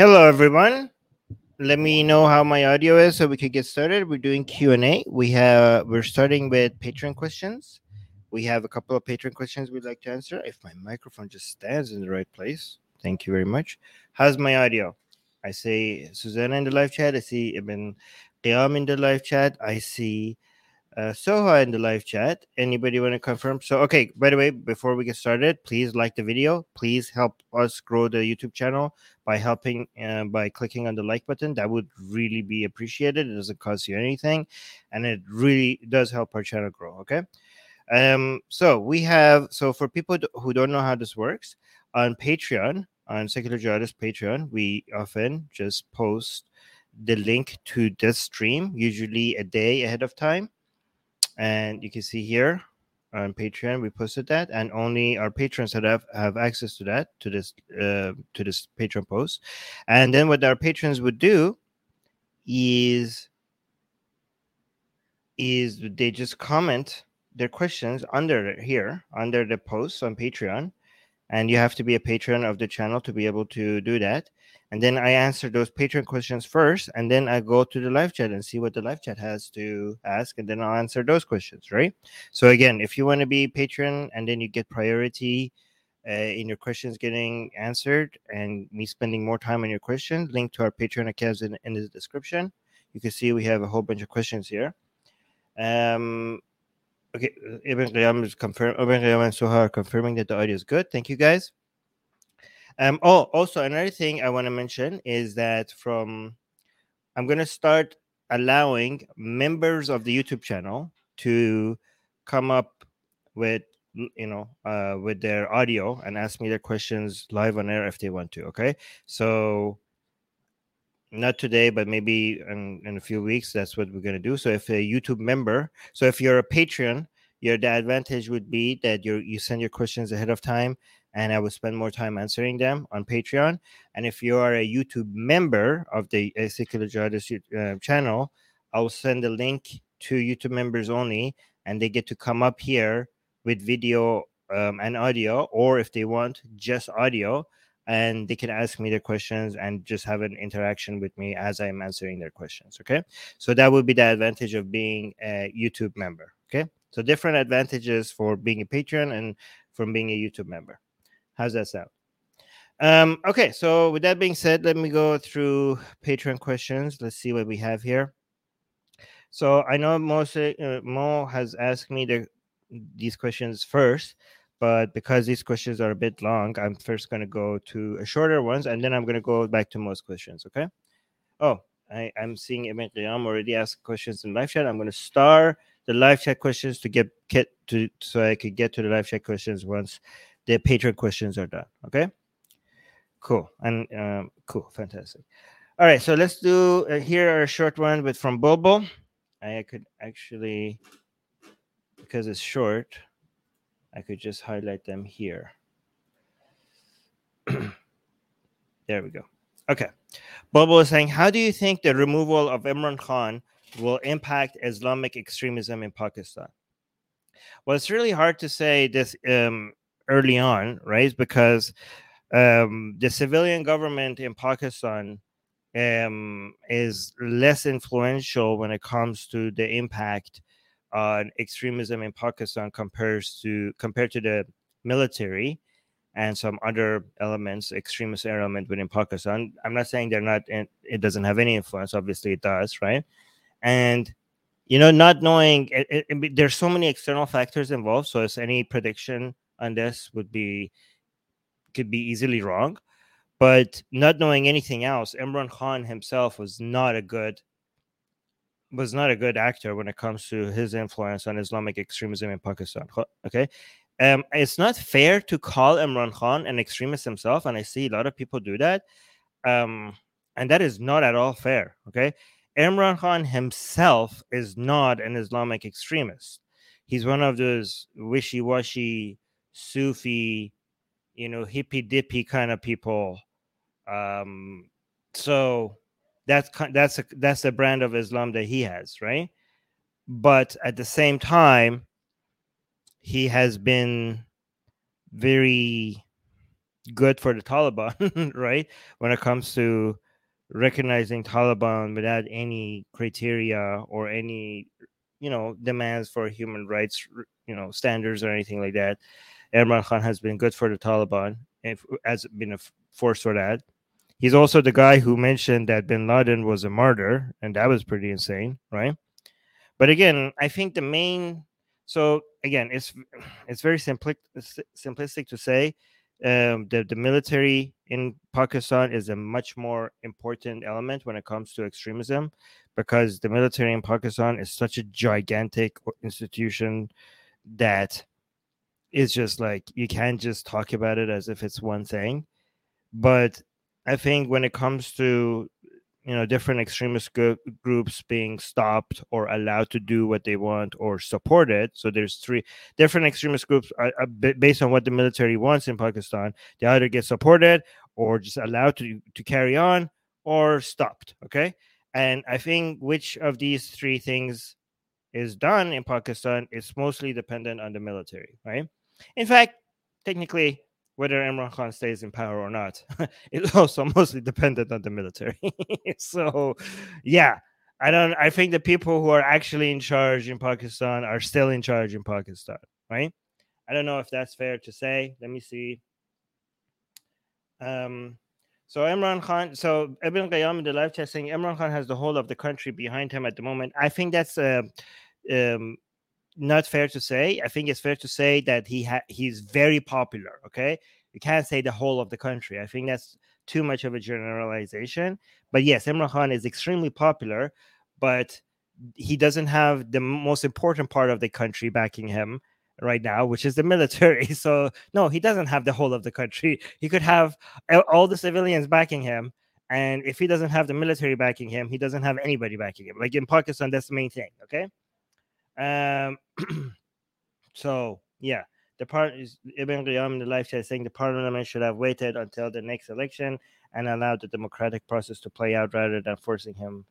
Hello, everyone. Let me know how my audio is so we could get started. We're doing Q and A. We have we're starting with Patreon questions. We have a couple of Patreon questions we'd like to answer. If my microphone just stands in the right place, thank you very much. How's my audio? I see Susanna in the live chat. I see Ibn Qiyam in the live chat. I see uh, Soha in the live chat. Anybody want to confirm? So, okay, by the way, before we get started, please like the video. Please help us grow the YouTube channel by helping uh, by clicking on the like button. That would really be appreciated. It doesn't cost you anything, and it really does help our channel grow. Okay. Um, so we have so for people who don't know how this works on Patreon, on Secular Jihadist Patreon, we often just post the link to this stream, usually a day ahead of time and you can see here on Patreon we posted that, and only our patrons that have, have access to that to this uh, to this Patreon post. And then what our patrons would do is is they just comment their questions under here under the post on Patreon, and you have to be a patron of the channel to be able to do that and then I answer those Patreon questions first, and then I go to the live chat and see what the live chat has to ask, and then I'll answer those questions, right? So again, if you want to be patron and then you get priority uh, in your questions getting answered, and me spending more time on your question, link to our Patreon accounts in, in the description. You can see we have a whole bunch of questions here. Um, okay, Ibn Qiyam is confirm. Ibn Qiyam and Soha are confirming that the audio is good. Thank you guys. Um, oh, also another thing I want to mention is that from I'm going to start allowing members of the YouTube channel to come up with you know uh, with their audio and ask me their questions live on air if they want to. Okay, so not today, but maybe in, in a few weeks. That's what we're going to do. So if a YouTube member, so if you're a Patreon, your the advantage would be that you you send your questions ahead of time and I will spend more time answering them on Patreon. And if you are a YouTube member of the Secular Jihadist uh, channel, I'll send a link to YouTube members only, and they get to come up here with video um, and audio, or if they want, just audio, and they can ask me their questions and just have an interaction with me as I'm answering their questions. Okay, so that would be the advantage of being a YouTube member. Okay, so different advantages for being a patron and from being a YouTube member. How's that sound? Um, okay, so with that being said, let me go through Patreon questions. Let's see what we have here. So I know Mo, uh, Mo has asked me the, these questions first, but because these questions are a bit long, I'm first going to go to a shorter ones, and then I'm going to go back to most questions. Okay. Oh, I, am seeing Ibn Qiyam already ask questions in live chat. I'm going to star the live chat questions to get get to so I could get to the live chat questions once the Patreon questions are done. Okay. Cool. And um, cool. Fantastic. All right. So let's do uh, here are a short one with from Bobo. I could actually, because it's short, I could just highlight them here. there we go. Okay. Bobo is saying, How do you think the removal of Imran Khan will impact Islamic extremism in Pakistan? Well, it's really hard to say this um, early on, right? Because um, the civilian government in Pakistan um, is less influential when it comes to the impact on extremism in Pakistan compares to compared to the military and some other elements, extremist element within Pakistan. I'm not saying they're not, it doesn't have any influence. Obviously, it does, right? And you know, not knowing it, it, there's so many external factors involved. So, it's any prediction on this would be could be easily wrong. But not knowing anything else, Imran Khan himself was not a good was not a good actor when it comes to his influence on Islamic extremism in Pakistan. Okay. Um, it's not fair to call Imran Khan an extremist himself, and I see a lot of people do that. Um, and that is not at all fair. Okay. Imran Khan himself is not an Islamic extremist. He's one of those wishy washy Sufi, you know, hippy dippy kind of people. Um, so that's that's a, that's the brand of Islam that he has, right? But at the same time, he has been very good for the Taliban, right? When it comes to recognizing Taliban without any criteria or any, you know, demands for human rights, you know, standards or anything like that. Imran Khan has been good for the Taliban, if, has been a force for that. He's also the guy who mentioned that Bin Laden was a martyr, and that was pretty insane, right? But again, I think the main so again, it's it's very simplistic simplistic to say um, the the military in Pakistan is a much more important element when it comes to extremism, because the military in Pakistan is such a gigantic institution that is just like you can't just talk about it as if it's one thing. But I think when it comes to you know different extremist groups being stopped or allowed to do what they want or supported so there's three different extremist groups uh, uh, are, are based on what the military wants in pakistan they either get supported or just allowed to to carry on or stopped okay and i think which of these three things is done in pakistan is mostly dependent on the military right in fact technically whether Imran Khan stays in power or not is also mostly dependent on the military. so, yeah, I don't. I think the people who are actually in charge in Pakistan are still in charge in Pakistan, right? I don't know if that's fair to say. Let me see. Um, so Imran Khan, so Ibn Qayyim in the live saying Imran Khan has the whole of the country behind him at the moment. I think that's uh, um, not fair to say. I think it's fair to say that he ha- he's very popular. Okay, you can't say the whole of the country. I think that's too much of a generalization. But yes, Imran Khan is extremely popular, but he doesn't have the most important part of the country backing him right now, which is the military. So no, he doesn't have the whole of the country. He could have all the civilians backing him. And if he doesn't have the military backing him, he doesn't have anybody backing him. Like in Pakistan, that's the main thing. Okay. Um, so yeah, the part is Ibn Qayyim in the live chat saying the parliament should have waited until the next election and allowed the democratic process to play out rather than forcing him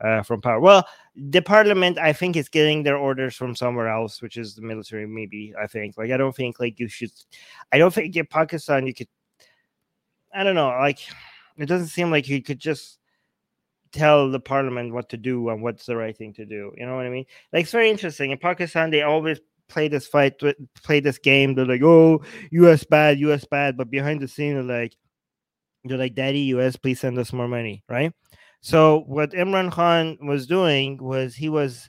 uh, from power. Well, the parliament, I think, is getting their orders from somewhere else, which is the military. Maybe I think. Like, I don't think like you should. I don't think in Pakistan you could. I don't know. Like, it doesn't seem like you could just tell the parliament what to do and what's the right thing to do. You know what I mean? Like it's very interesting. In Pakistan, they always play this fight, play this game. They're like, "Oh, U.S. bad, U.S. bad," but behind the scene, they're like, "They're like, Daddy, U.S. Please send us more money." Right? So what Imran Khan was doing was he was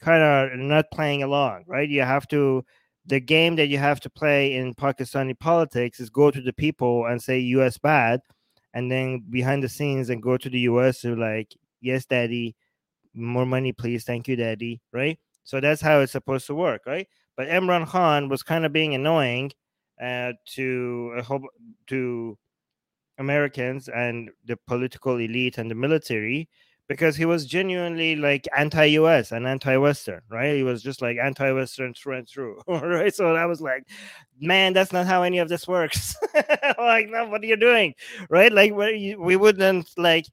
kind of not playing along. Right? You have to. The game that you have to play in Pakistani politics is go to the people and say U.S. bad, and then behind the scenes and go to the US to like, yes, daddy, more money, please. Thank you, daddy. Right. So that's how it's supposed to work, right? But Imran Khan was kind of being annoying uh, to uh, to Americans and the political elite and the military because he was genuinely like anti-US and anti-Western, right? He was just like anti-Western through and through, right? So I was like, man, that's not how any of this works. like, no, what are you doing, right? Like, we, we wouldn't like,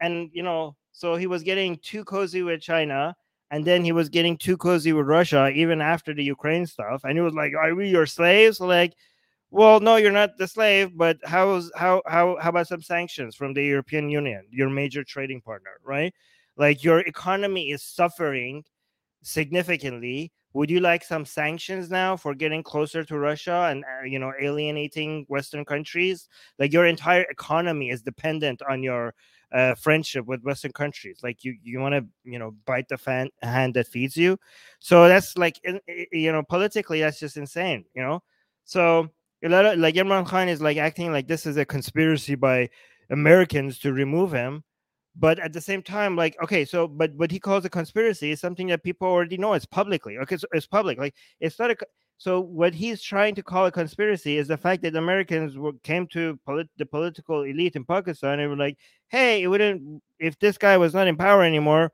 and you know, so he was getting too cozy with China, and then he was getting too cozy with Russia, even after the Ukraine stuff, and he was like, "Are we your slaves?" Like, well, no, you're not the slave, but how's how how how about some sanctions from the European Union, your major trading partner, right? Like your economy is suffering significantly. Would you like some sanctions now for getting closer to Russia and uh, you know alienating Western countries? Like your entire economy is dependent on your uh, friendship with Western countries. Like you, you want to, you know, bite the fan, hand that feeds you. So that's like, you know, politically, that's just insane. You know, so like Imran Khan is like acting like this is a conspiracy by Americans to remove him. But at the same time, like, okay, so but what he calls a conspiracy is something that people already know. It's publicly. Okay, so it's public. Like it's not a so what he's trying to call a conspiracy is the fact that Americans were, came to polit- the political elite in Pakistan and were like, "Hey, it wouldn't if this guy was not in power anymore,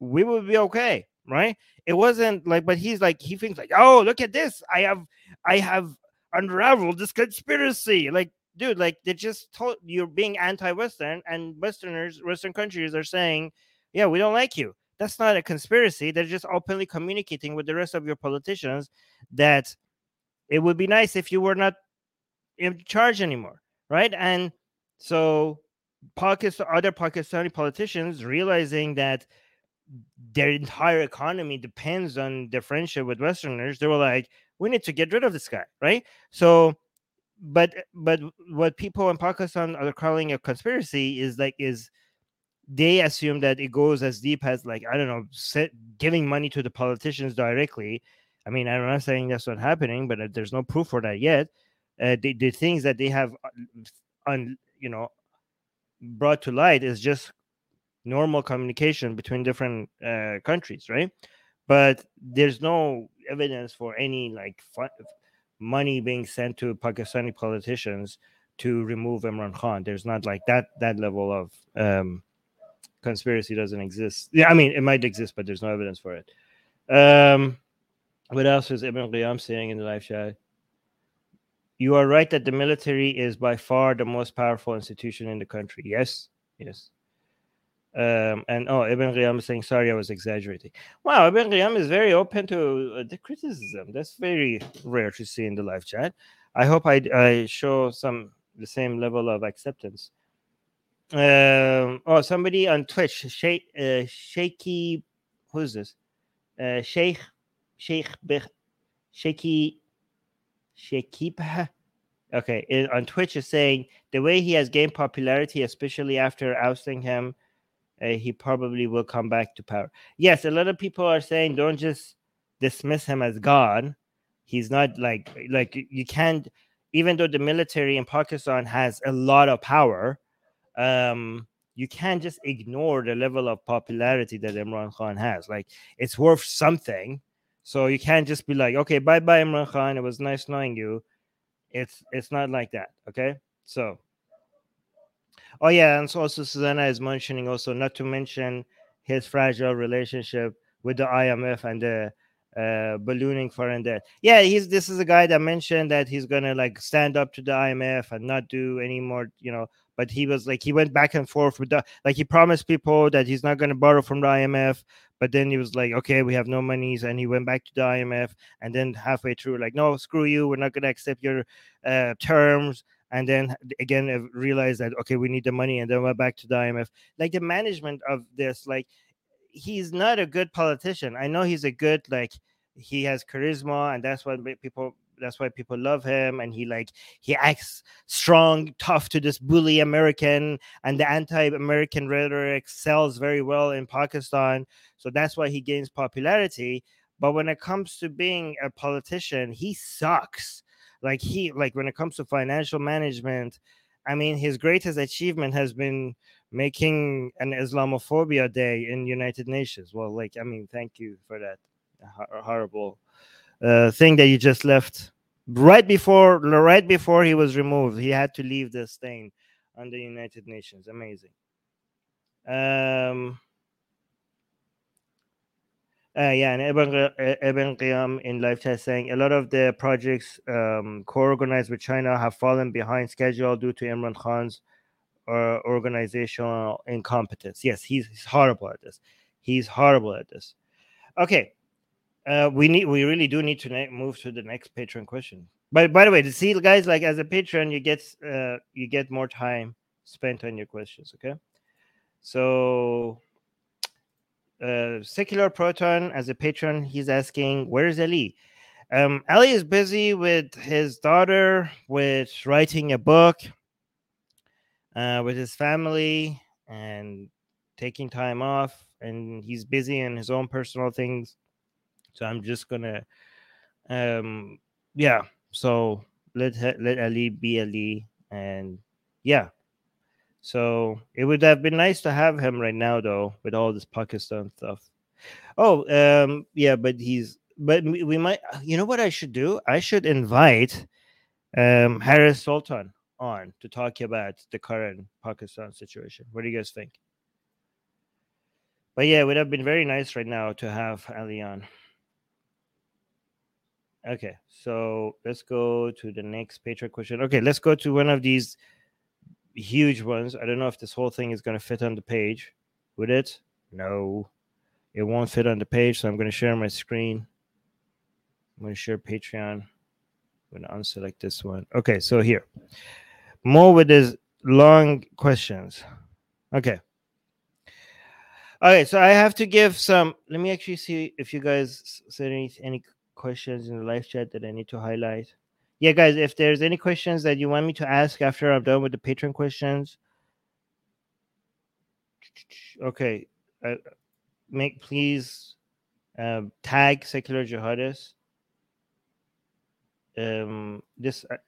we would be okay." Right? It wasn't like, but he's like, he thinks like, "Oh, look at this! I have, I have unraveled this conspiracy. Like, dude, like they just told you're being anti-Western, and Westerners, Western countries are saying, yeah, we don't like you. That's not a conspiracy. They're just openly communicating with the rest of your politicians that it would be nice if you were not in charge anymore, right? And so Pakistan, other Pakistani politicians realizing that their entire economy depends on their friendship with Westerners, they were like, we need to get rid of this guy, right? So, but but what people in Pakistan are calling a conspiracy is like is they assume that it goes as deep as like I don't know, set, giving money to the politicians directly. I mean, I'm not saying that's not happening, but uh, there's no proof for that yet. Uh, the, the things that they have, on uh, you know, brought to light is just normal communication between different uh, countries, right? But there's no evidence for any like money being sent to Pakistani politicians to remove Imran Khan. There's not like that that level of um, conspiracy doesn't exist. Yeah, I mean it might exist, but there's no evidence for it. Um, what else is Ibn Qiyam saying in the live chat? You are right that the military is by far the most powerful institution in the country. Yes, yes. Um, and oh, Ibn Riyam is saying, sorry, I was exaggerating. Wow, Ibn Riyam is very open to uh, the criticism. That's very rare to see in the live chat. I hope I, I show some the same level of acceptance. Um, oh, somebody on Twitch, Sheikh, uh, Shaky, who's this? Uh, Sheikh, Sheikh, Shaky, Shakibah. Okay, on Twitch is saying the way he has gained popularity, especially after ousting him uh, he probably will come back to power. Yes, a lot of people are saying don't just dismiss him as God. He's not like like you can't even though the military in Pakistan has a lot of power, um, you can't just ignore the level of popularity that Imran Khan has. Like it's worth something. So you can't just be like, okay, bye bye Imran Khan. It was nice knowing you. It's it's not like that. Okay. So Oh yeah, and so also Susanna is mentioning also not to mention his fragile relationship with the IMF and the uh, ballooning foreign debt. Yeah, he's this is a guy that mentioned that he's gonna like stand up to the IMF and not do any more, you know. But he was like he went back and forth with the like he promised people that he's not gonna borrow from the IMF, but then he was like, okay, we have no monies, and he went back to the IMF, and then halfway through, like, no, screw you, we're not gonna accept your uh, terms, and then again I realized that okay we need the money and then went back to the imf like the management of this like he's not a good politician. I know he's a good like he has charisma and that's what people that's why people love him and he like he acts strong tough to this bully american and the anti-american rhetoric sells very well in pakistan so that's why he gains popularity. But when it comes to being a politician he sucks like he like when it comes to financial management i mean his greatest achievement has been making an islamophobia day in united nations. Well like i mean thank you for that horrible uh, thing that you just left right before right before he was removed. He had to leave the stain on the united nations. Amazing. Um uh, yeah, and Ibn, Ibn Qiyam in live chat saying a lot of the projects um, co-organized with China have fallen behind schedule due to Imran Khan's uh, organizational incompetence. Yes, he's, he's horrible at this. He's horrible at this. Okay, uh, we need we really do need to move to the next patron question. But by the way, to see guys like as a patron, you get uh, you get more time spent on your questions. Okay, so secular proton as a patron he's asking where's ali um, ali is busy with his daughter with writing a book uh, with his family and taking time off and he's busy in his own personal things. So i'm just gonna um yeah so let let ali be ali and yeah so it would have been nice to have him right now, though, with all this Pakistan stuff. Oh, um, yeah, but he's but we might. You know what I should do? I should invite um Harris Sultan on to talk about the current Pakistan situation. What do you guys think? But yeah, it would have been very nice right now to have Ali on. Okay, so let's go to the next Patreon question. Okay, let's go to one of these huge ones. I don't know if this whole thing is going to fit on the page. Would it? No, it won't fit on the page. So I'm going to share my screen. I'm going to share Patreon. I'm going to unselect this one. Okay, so here. More with his long questions. Okay. Okay, so I have to give some. Let me actually see if you guys said any any questions in the live chat that I need to highlight. Yeah, guys, if there's any questions that you want me to ask after I'm done with the patron questions, okay, uh, make please uh, tag secular jihadists. Um, this uh,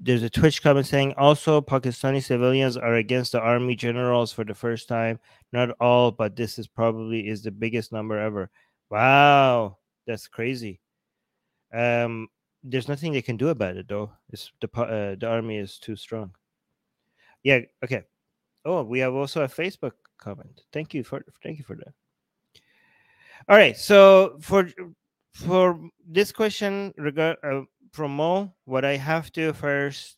there's a Twitch comment saying also Pakistani civilians are against the army generals for the first time. Not all, but this is probably is the biggest number ever. Wow, that's crazy. Um, there's nothing they can do about it though. It's the uh, the army is too strong. Yeah. Okay. Oh, we have also a Facebook comment. Thank you for thank you for that. All right. So for for this question regard uh, from Mo, what I have to first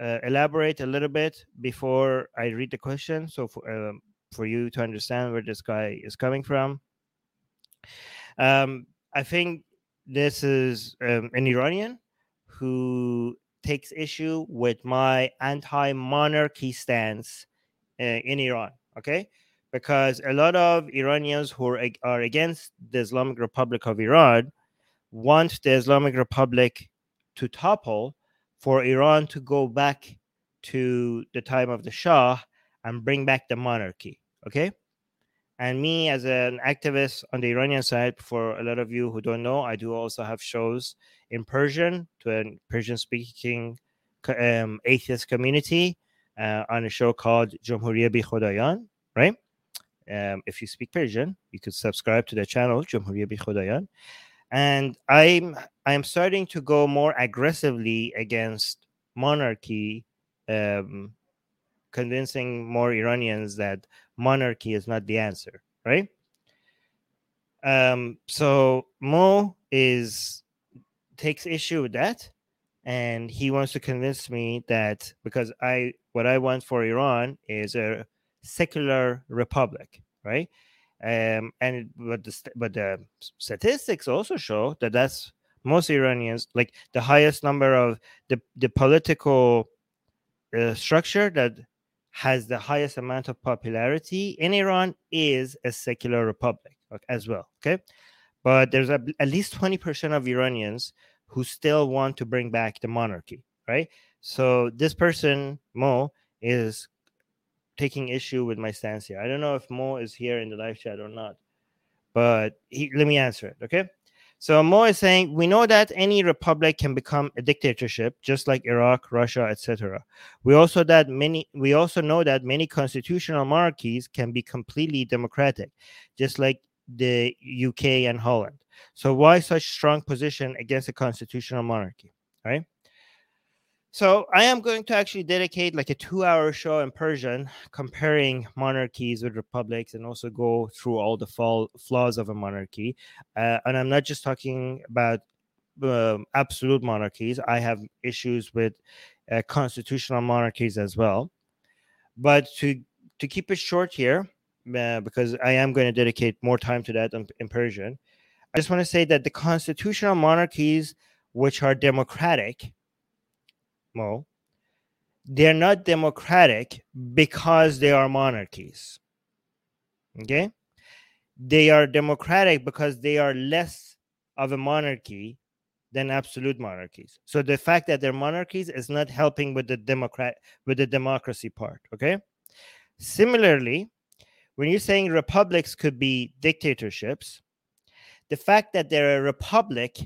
uh, elaborate a little bit before I read the question. So for um, for you to understand where this guy is coming from. Um, I think this is um, an Iranian who takes issue with my anti-monarchy stance uh, in Iran. Okay, because a lot of Iranians who are, are against the Islamic Republic of Iran want the Islamic Republic to topple for Iran to go back to the time of the Shah and bring back the monarchy. Okay. And me, as an activist on the Iranian side, for a lot of you who don't know, I do also have shows in Persian to a Persian speaking um, atheist community uh, on a show called Jumhuriya Bi Khodayan, right? Um, if you speak Persian, you could subscribe to the channel Jumhuriya Bi Khodayan. And I'm I'm starting to go more aggressively against monarchy um, convincing more Iranians that monarchy is not the answer, right? Um, so Mo is takes issue with that, and he wants to convince me that because I what I want for Iran is a secular republic, right? Um, and but the but the statistics also show that that's most Iranians like the highest number of the the political uh, structure that has the highest amount of popularity in Iran is a secular republic as well. Okay. But there's a, at least 20% of Iranians who still want to bring back the monarchy, right? So this person, Mo, is taking issue with my stance here. I don't know if Mo is here in the live chat or not, but he, let me answer it. Okay. So Mo is saying we know that any republic can become a dictatorship, just like Iraq, Russia, etc. We also that many we also know that many constitutional monarchies can be completely democratic, just like the UK and Holland. So why such strong position against a constitutional monarchy? Right. So I am going to actually dedicate like a two-hour show in Persian, comparing monarchies with republics, and also go through all the fall, flaws of a monarchy. Uh, and I'm not just talking about um, absolute monarchies. I have issues with uh, constitutional monarchies as well. But to to keep it short here, uh, because I am going to dedicate more time to that in, in Persian, I just want to say that the constitutional monarchies, which are democratic Mo, they're not democratic because they are monarchies. Okay? They are democratic because they are less of a monarchy than absolute monarchies. So the fact that they're monarchies is not helping with the democrat with the democracy part, okay? Similarly, when you're saying republics could be dictatorships, the fact that they're a republic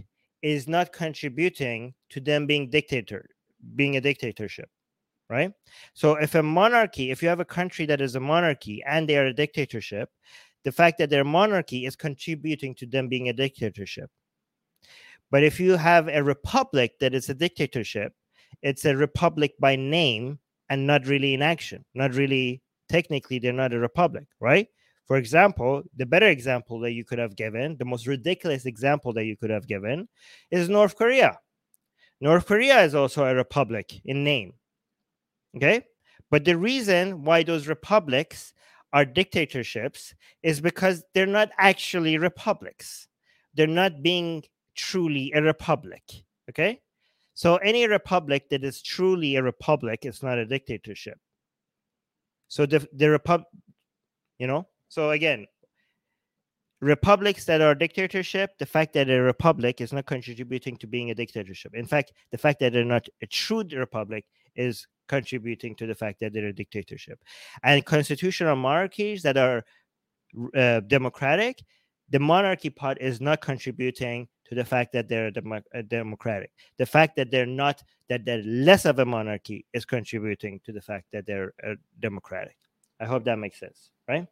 is not contributing to them being dictator being a dictatorship right? So if a monarchy if you have a country that is a monarchy and they are a dictatorship the fact that they're monarchy is contributing to them being a dictatorship. But if you have a republic that is a dictatorship it's a republic by name and not really in action not really technically they're not a republic right? For example the better example that you could have given the most ridiculous example that you could have given is north korea North Korea is also a republic in name. Okay. But the reason why those republics are dictatorships is because they're not actually republics. They're not being truly a republic. Okay. So any republic that is truly a republic is not a dictatorship. So the the republic, you know. So again, republics that are dictatorship, the fact that a republic is not contributing to being a dictatorship. In fact, the fact that they're not a true republic is contributing to the fact that they're a dictatorship. And constitutional monarchies that are uh, democratic, the monarchy part is not contributing to the fact that they're dem- democratic. The fact that they're not, that they're less of a monarchy is contributing to the fact that they're uh, democratic. I hope that makes sense, right?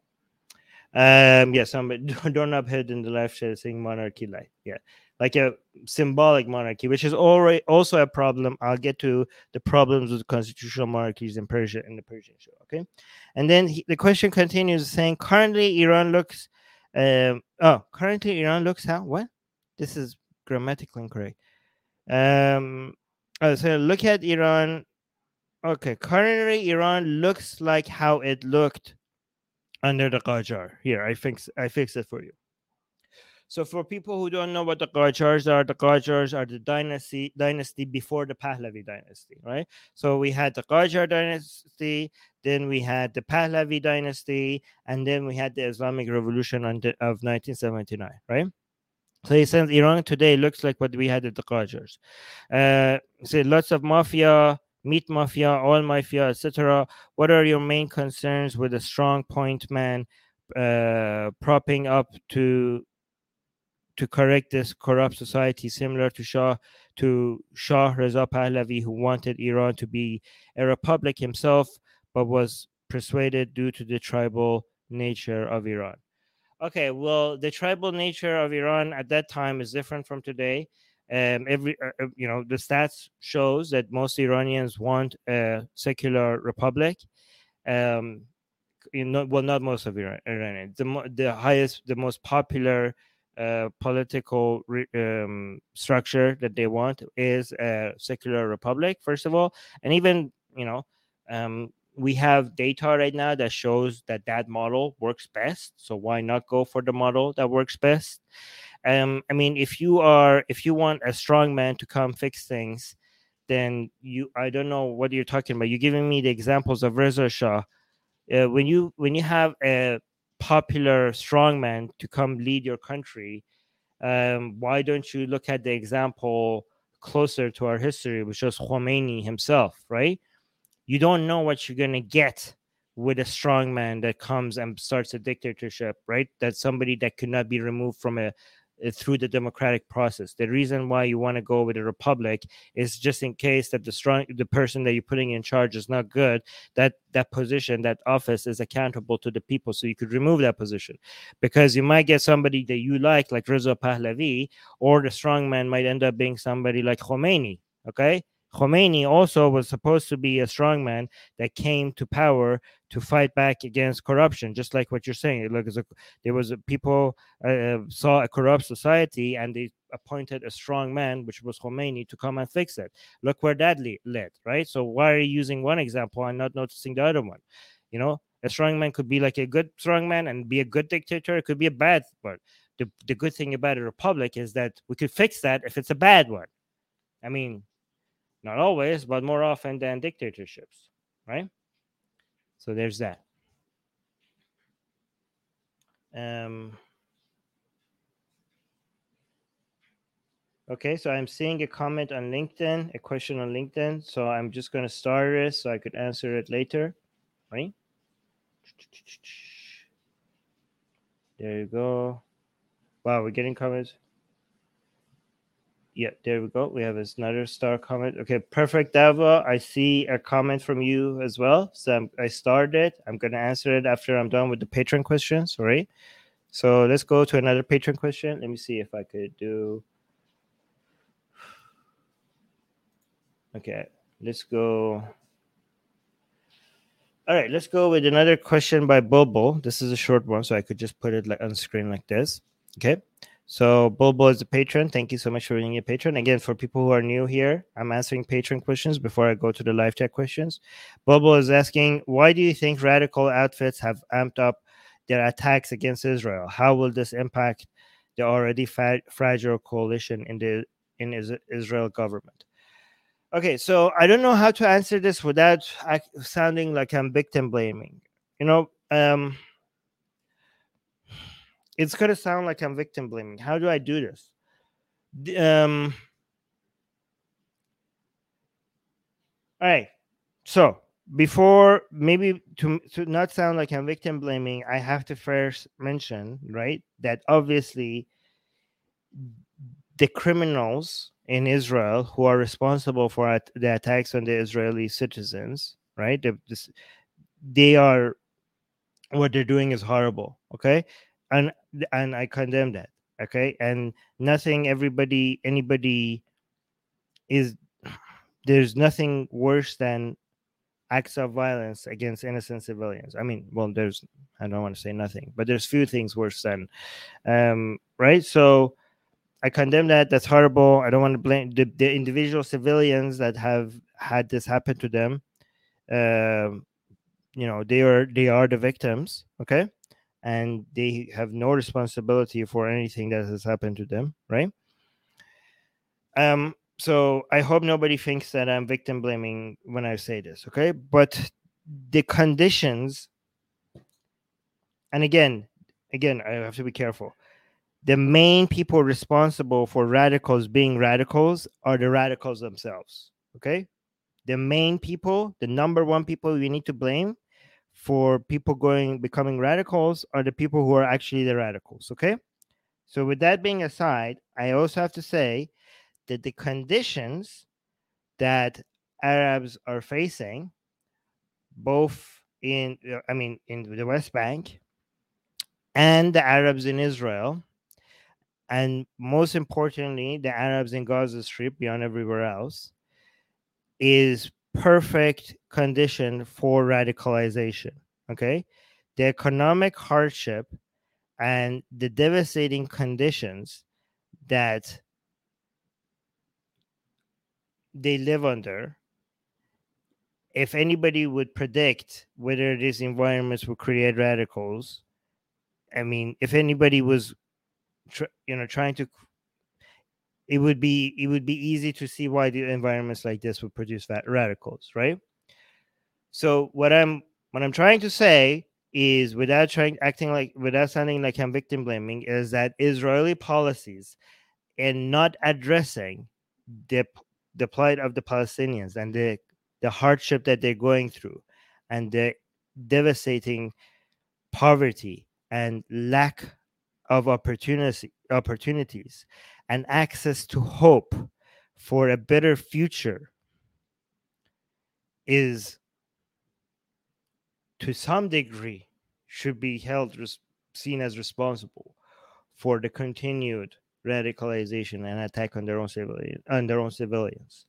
Um, yes, I'm doorknob head in the left saying monarchy light. Yeah, like a symbolic monarchy, which is already also a problem. I'll get to the problems with constitutional monarchies in Persia in the Persian show. Okay, and then he, the question continues saying currently Iran looks. Um, oh, currently Iran looks how what? This is grammatically incorrect. Um, oh, so look at Iran. Okay, currently Iran looks like how it looked under the Qajar. Here, I fix I fix it for you. So for people who don't know what the Qajars are, the Qajars are the dynasty dynasty before the Pahlavi dynasty, right? So we had the Qajar dynasty, then we had the Pahlavi dynasty, and then we had the Islamic Revolution of 1979, right? So he says Iran today looks like what we had at the Qajars. Uh, so lots of mafia, meat mafia, oil mafia, etc. What are your main concerns with a strong point man uh, propping up to to correct this corrupt society, similar to Shah to Shah Reza Pahlavi, who wanted Iran to be a republic himself, but was persuaded due to the tribal nature of Iran. Okay, well, the tribal nature of Iran at that time is different from today. Um, every uh, uh, you know the stats shows that most Iranians want a secular republic. Um, know, well, not most of Iran, Iranians. The the highest, the most popular uh, political re, um, structure that they want is a secular republic. First of all, and even you know, um, we have data right now that shows that that model works best. So why not go for the model that works best? Um, I mean, if you are if you want a strong man to come fix things, then you I don't know what you're talking about. You're giving me the examples of Reza Shah. Uh, when you when you have a popular strong man to come lead your country, um, why don't you look at the example closer to our history, which was Khomeini himself, right? You don't know what you're gonna get with a strong man that comes and starts a dictatorship, right? That somebody that could not be removed from a Uh, through the democratic process. The reason why you want to go with a republic is just in case that the strong the person that you're putting in charge is not good, that that position, that office is accountable to the people. So you could remove that position. Because you might get somebody that you like, like Reza Pahlavi, or the strong man might end up being somebody like Khomeini. Okay. Khomeini also was supposed to be a strongman that came to power to fight back against corruption, just like what you're saying. Look, a, there was a, people uh, saw a corrupt society and they appointed a strong man, which was Khomeini, to come and fix it. Look where that led, right? So why are you using one example and not noticing the other one? You know, a strong man could be like a good strong man and be a good dictator. It could be a bad one. The, the good thing about a republic is that we could fix that if it's a bad one. I mean, not always, but more often than dictatorships, right? So there's that. Um, okay, so I'm seeing a comment on LinkedIn, a question on LinkedIn. So I'm just going to start this so I could answer it later, right? There you go. Wow, we're getting comments. Yeah, there we go. We have another star comment. Okay, perfect, Dava. I see a comment from you as well. So I'm, i started. I'm going to answer it after I'm done with the patron questions. All right. So let's go to another patron question. Let me see if I could do. Okay, let's go. All right, let's go with another question by Bobo. This is a short one, so I could just put it like on screen like this. Okay. So Bulbo is a patron. Thank you so much for being a patron. Again, for people who are new here, I'm answering patron questions before I go to the live chat questions. Bulbo is asking, why do you think radical outfits have amped up their attacks against Israel? How will this impact the already fa- fragile coalition in the in Israel government? Okay, so I don't know how to answer this without sounding like I'm victim blaming. You know, um, it's gonna sound like I'm victim blaming. How do I do this? Um, all right. So before maybe to to not sound like I'm victim blaming, I have to first mention right that obviously the criminals in Israel who are responsible for at- the attacks on the Israeli citizens, right? This, they are what they're doing is horrible, okay? And and I condemn that, okay? And nothing everybody anybody is there's nothing worse than acts of violence against innocent civilians. I mean, well, there's I don't want to say nothing, but there's few things worse than um right? So I condemn that. That's horrible. I don't want to blame the, the individual civilians that have had this happen to them. Um, you know, they are they are the victims, okay, and they have no responsibility for anything that has happened to them, right? Um, so I hope nobody thinks that I'm victim blaming when I say this, okay? But the conditions, and again, again, I have to be careful the main people responsible for radicals being radicals are the radicals themselves. Okay. The main people, the number one people we need to blame for people going becoming radicals are the people who are actually the radicals. Okay. So, with that being aside, I also have to say that the conditions that Arabs are facing, both in, I mean, in the West Bank and the Arabs in Israel, and most importantly, the Arabs in Gaza Strip, beyond everywhere else, is perfect condition for radicalization. Okay, the economic hardship and the devastating conditions that they live under. If anybody would predict whether these environments would create radicals, I mean, if anybody was tr- you know trying to it would be it would be easy to see why the environments like this would produce fat radicals right? So what i'm what i'm trying to say is without trying acting like without sounding like i'm victim blaming is that israeli policies and not addressing the the plight of the palestinians and the the hardship that they're going through and the devastating poverty and lack of opportunity opportunities and access to hope for a better future is to some degree should be held res- seen as responsible for the continued radicalization and attack on their own civilian on their own civilians.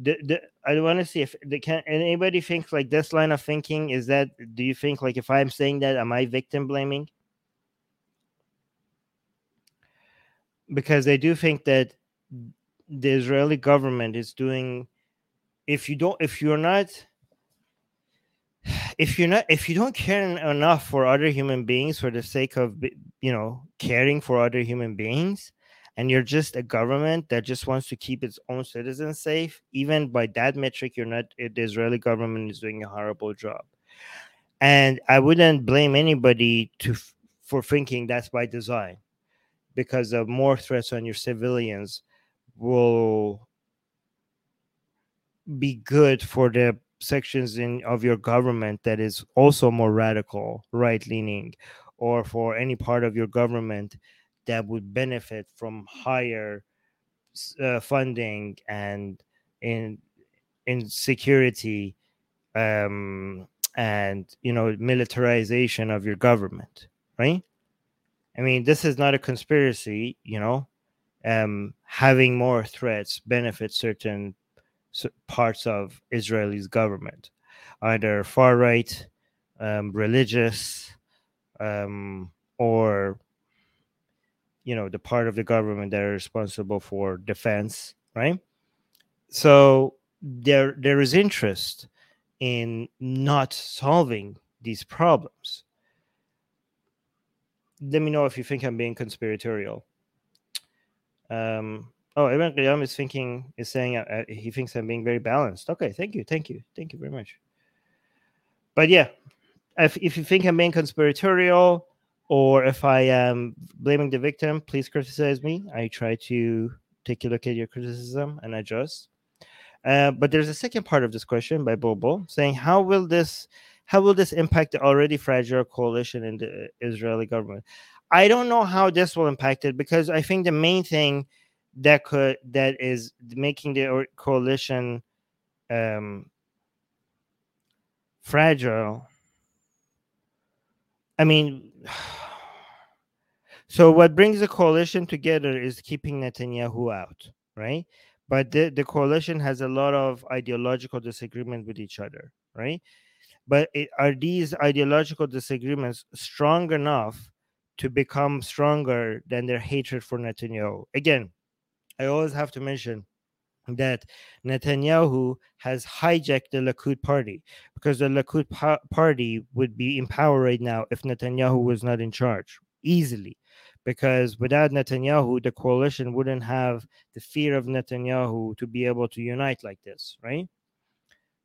The, the, I want to see if the, can anybody think like this line of thinking is that do you think like if I'm saying that am I victim blaming because they do think that the Israeli government is doing if you don't if you're not if you're not if you don't care enough for other human beings for the sake of you know caring for other human beings and you're just a government that just wants to keep its own citizens safe even by that metric you're not eh, the israeli government is doing a horrible job. And i wouldn't blame anybody to for thinking that's by design because of more threats on your civilians will be good for the sections in of your government that is also more radical right leaning or for any part of your government that would benefit from higher uh, funding and in in security um and you know militarization of your government right I mean, this is not a conspiracy, you know. Um, having more threats benefits certain parts of Israel's government, either far right, um, religious, um, or you know the part of the government that are responsible for defense, right? So there there is interest in not solving these problems let me know if you think I'm being conspiratorial. Um, Oh, Ibn Qiyam is thinking is saying uh, uh, he thinks I'm being very balanced. Okay, thank you, thank you, thank you very much. But yeah, if if you think I'm being conspiratorial or if I am blaming the victim, please criticize me. I try to take a look at your criticism and adjust. Uh, but there's a second part of this question by Bobo saying, "How will this, how will this impact the already fragile coalition in the Israeli government?" I don't know how this will impact it because I think the main thing that could that is making the coalition um, fragile. I mean, so what brings the coalition together is keeping Netanyahu out, right? But the, the coalition has a lot of ideological disagreement with each other, right? But it, are these ideological disagreements strong enough to become stronger than their hatred for Netanyahu. Again, I always have to mention that Netanyahu has hijacked the Likud party because the Likud pa- party would be in power right now if Netanyahu was not in charge easily. Because without Netanyahu, the coalition wouldn't have the fear of Netanyahu to be able to unite like this, right?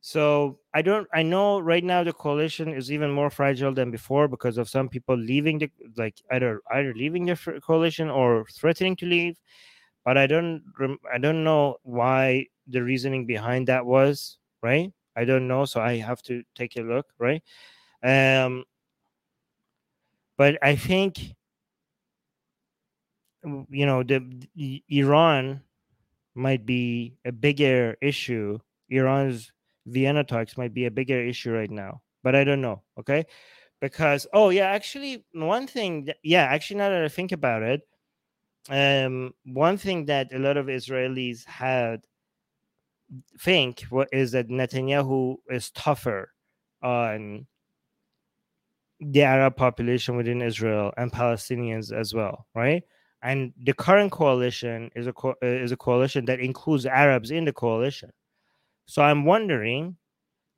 So I don't. I know right now the coalition is even more fragile than before because of some people leaving the like either either leaving the coalition or threatening to leave. But I don't. I don't know why the reasoning behind that was right. I don't know, so I have to take a look, right? Um, but I think you know the, the Iran might be a bigger issue. Iran's Vienna talks might be a bigger issue right now, but I don't know. Okay. Because, oh, yeah, actually, one thing, yeah, actually, now that I think about it, um, one thing that a lot of Israelis had think what is that Netanyahu is tougher on the Arab population within Israel and Palestinians as well, right? And the current coalition is a co- is a coalition that includes Arabs in the coalition. So I'm wondering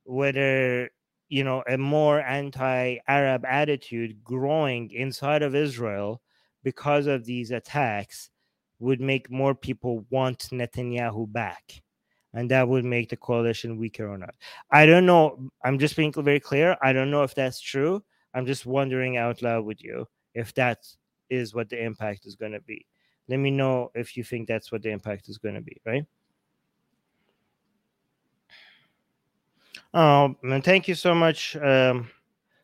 whether you know a more anti-Arab attitude growing inside of Israel because of these attacks would make more people want Netanyahu back. And that would make the coalition weaker or not. I don't know. I'm just being very clear. I don't know if that's true. I'm just wondering out loud with you if that is what the impact is going to be. Let me know if you think that's what the impact is going to be, right? Oh, man, thank you so much. Um,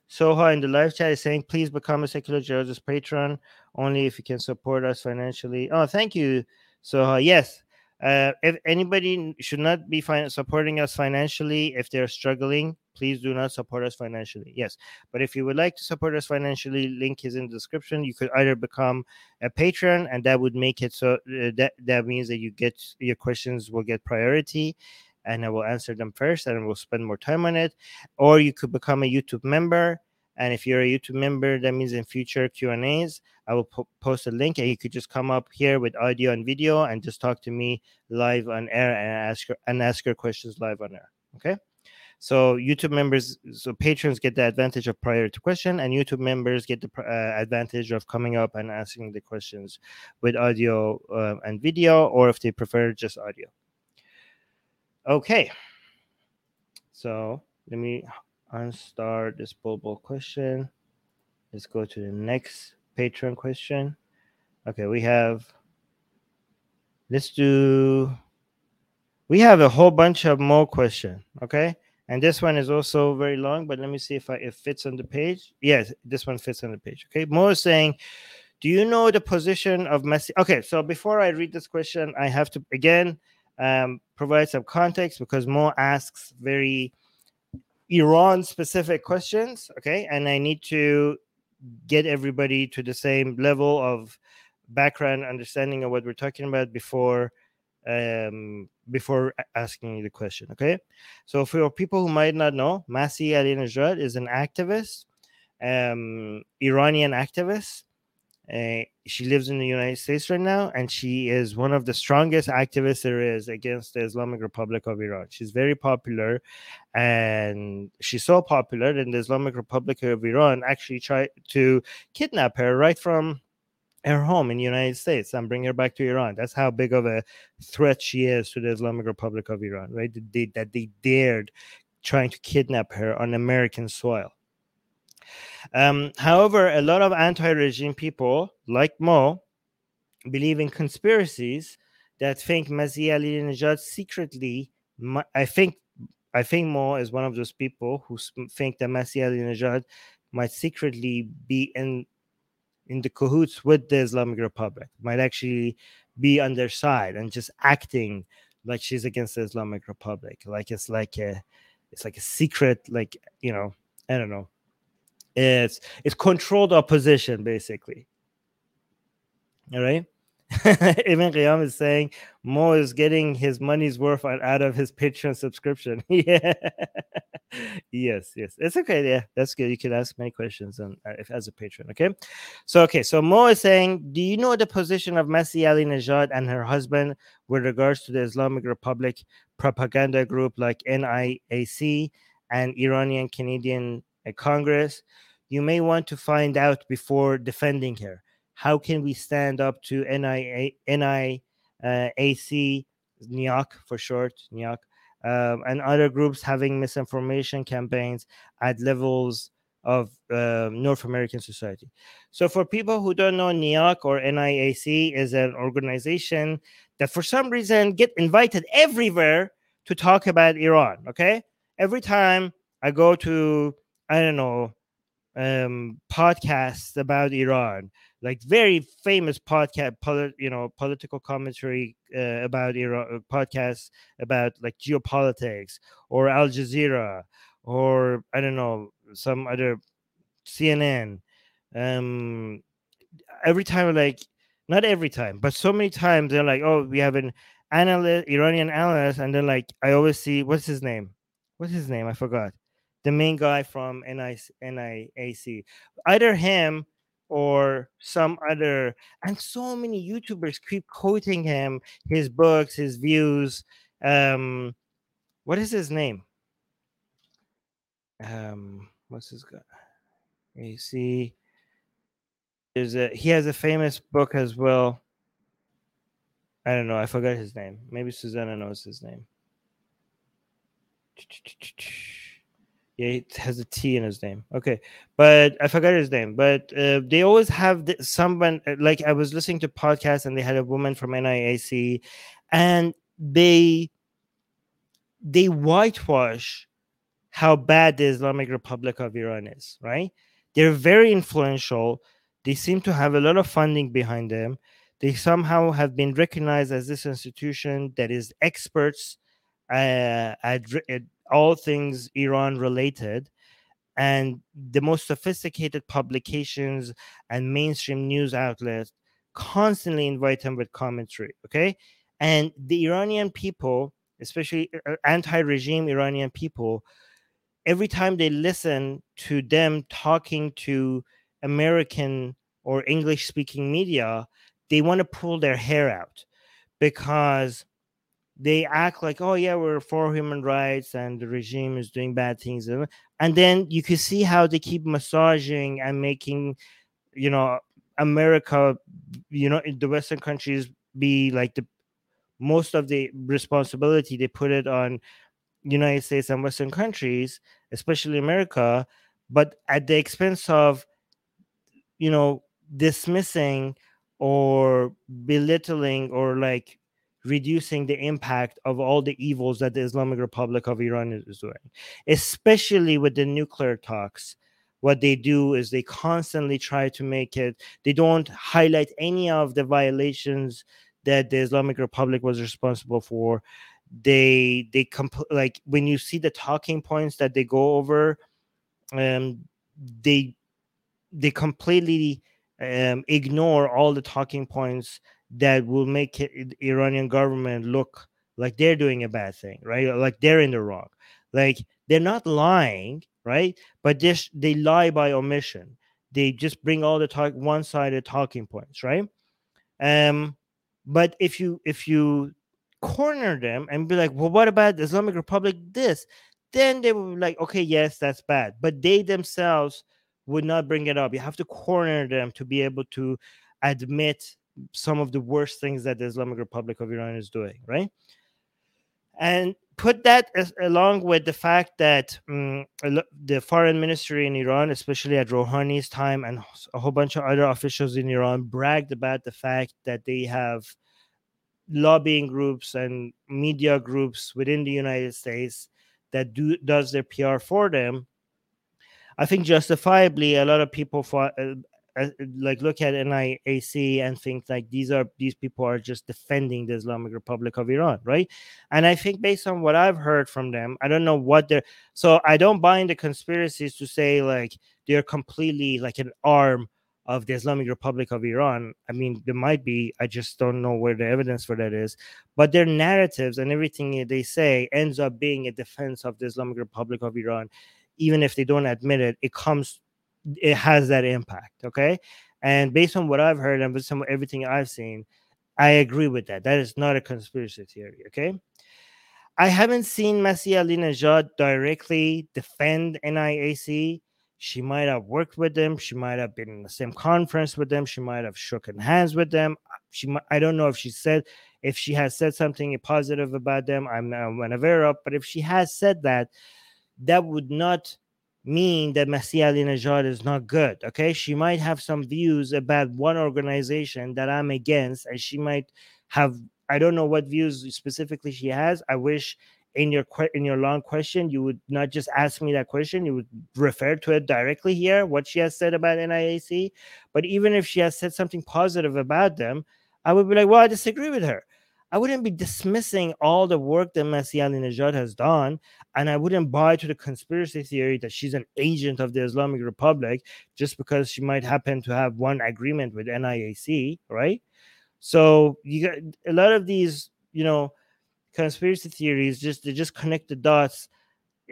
Soha in the live chat is saying, please become a Secular Jihadists patron only if you can support us financially. Oh, thank you, Soha. Yes, uh, if anybody should not be fin- supporting us financially if they're struggling, please do not support us financially. Yes, but if you would like to support us financially, link is in the description. You could either become a patron, and that would make it so uh, that that means that you get your questions will get priority and I will answer them first and we'll spend more time on it. Or you could become a YouTube member. And if you're a YouTube member, that means in future Q&As, I will po- post a link and you could just come up here with audio and video and just talk to me live on air and ask your, and ask your questions live on air. Okay. So YouTube members, so patrons get the advantage of prior to question, and YouTube members get the uh, advantage of coming up and asking the questions with audio uh, and video, or if they prefer just audio. Okay. So let me unstart this bubble question. Let's go to the next Patreon question. Okay, we have let's do we have a whole bunch of more question. Okay. And this one is also very long, but let me see if I, it fits on the page. Yes, this one fits on the page. Okay. Mo is saying, Do you know the position of Masih? Okay, so before I read this question, I have to again um, provide some context because Mo asks very Iran specific questions. Okay. And I need to get everybody to the same level of background understanding of what we're talking about before um before asking the question okay so for people who might not know Masih Alinejad is an activist um iranian activist she lives in the United States right now, and she is one of the strongest activists there is against the Islamic Republic of Iran. She's very popular, and she's so popular that the Islamic Republic of Iran actually tried to kidnap her right from her home in the United States and bring her back to Iran. That's how big of a threat she is to the Islamic Republic of Iran, right? They, that they dared trying to kidnap her on American soil. Um, however, a lot of anti-regime people, like Mo, believe in conspiracies that think Masih Alinejad secretly. I think I think Mo is one of those people who think that Masih Alinejad might secretly be in in the cahoots with the Islamic Republic, might actually be on their side and just acting like she's against the Islamic Republic. Like it's like a it's like a secret, like you know, I don't know. It's it's controlled opposition basically. All right. Ibn Qiyam is saying Mo is getting his money's worth out of his Patreon subscription. yeah. yes, yes. It's okay. Yeah, that's good. You can ask many questions on, uh, if, as a patron. Okay. So, okay. So Mo is saying, Do you know the position of Masih Alinejad and her husband with regards to the Islamic Republic propaganda group like NIAC and Iranian Canadian uh, Congress? You may want to find out before defending her how can we stand up to NIA, NIAC, NIAC for short, NIAC, um, and other groups having misinformation campaigns at levels of uh, North American society. So, for people who don't know, NIAC or NIAC is an organization that, for some reason, get invited everywhere to talk about Iran. Okay, every time I go to, I don't know, um, podcasts about Iran, like very famous podcast, polit, you know, political commentary uh, about Iran, uh, podcasts about like geopolitics or Al Jazeera or I don't know some other CNN. Um, every time, like not every time, but so many times they're like, oh, we have an analyst, Iranian analyst, and then like I always see what's his name, what's his name, I forgot, the main guy from NIAC, either him or some other and so many youtubers keep quoting him his books his views um what is his name? Um what's his guy AC. there's a he has a famous book as well. I don't know i forgot his name. Maybe susanna knows his name yeah, it has a T in his name. Okay, but I forgot his name. But uh, they always have the, someone uh, like I was listening to podcasts and they had a woman from NIAC, and they they whitewash how bad the Islamic Republic of Iran is. Right? They're very influential. They seem to have a lot of funding behind them. They somehow have been recognized as this institution that is experts uh, at, at all things Iran related. And the most sophisticated publications and mainstream news outlets constantly invite him with commentary. Okay. And the Iranian people, especially uh, uh, anti regime Iranian people, every time they listen to them talking to American or English speaking media, they want to pull their hair out because they act like, oh yeah, we're for human rights and the regime is doing bad things, and then you can see how they keep massaging and making, you know, America, you know, the Western countries be like the most of the responsibility they put it on United States and Western countries, especially America, but at the expense of, you know, dismissing or belittling or like reducing the impact of all the evils that the Islamic Republic of Iran is doing, especially with the nuclear talks. What they do is they constantly try to make it, they don't highlight any of the violations that the Islamic Republic was responsible for. They, they comp- like when you see the talking points that they go over, um, they, they completely um, ignore all the talking points that will make it, Iranian government look like they're doing a bad thing, right? Like they're in the wrong. Like they're not lying, right? But just they lie by omission. They just bring all the talk one-sided talking points, right? Um, but if you if you corner them and be like, well, what about the Islamic Republic? This, then they will be like, okay, yes, that's bad. But they themselves would not bring it up. You have to corner them to be able to admit some of the worst things that the Islamic Republic of Iran is doing, right? And put that as, along with the fact that um, the foreign ministry in Iran, especially at Rouhani's time, and a whole bunch of other officials in Iran bragged about the fact that they have lobbying groups and media groups within the United States that do does their PR for them. I think justifiably, a lot of people uh, like look at NIAC and think like these are these people are just defending the Islamic Republic of Iran, right? And I think based on what I've heard from them, I don't know what they're so I don't buy into conspiracies to say like they're completely like an arm of the Islamic Republic of Iran. I mean, there might be, I just don't know where the evidence for that is. But their narratives and everything they say ends up being a defense of the Islamic Republic of Iran. Even if they don't admit it, it comes, it has that impact. Okay. And based on what I've heard and with some everything I've seen, I agree with that. That is not a conspiracy theory. Okay. I haven't seen Masih Alinejad directly defend NIAC she might have worked with them she might have been in the same conference with them she might have shaken hands with them she might, i don't know if she said if she has said something positive about them i'm not aware of but if she has said that that would not mean that Masih Alinejad is not good. Okay, she might have some views about one organization that I'm against, and she might have I don't know what views specifically she has. I wish in your in your long question you would not just ask me that question you would refer to it directly here what she has said about NIAC but even if she has said something positive about them I would be like well I disagree with her I wouldn't be dismissing all the work that Masih Alinejad has done and I wouldn't buy to the conspiracy theory that she's an agent of the Islamic Republic just because she might happen to have one agreement with NIAC right? So you got a lot of these you know conspiracy theories just they just connect the dots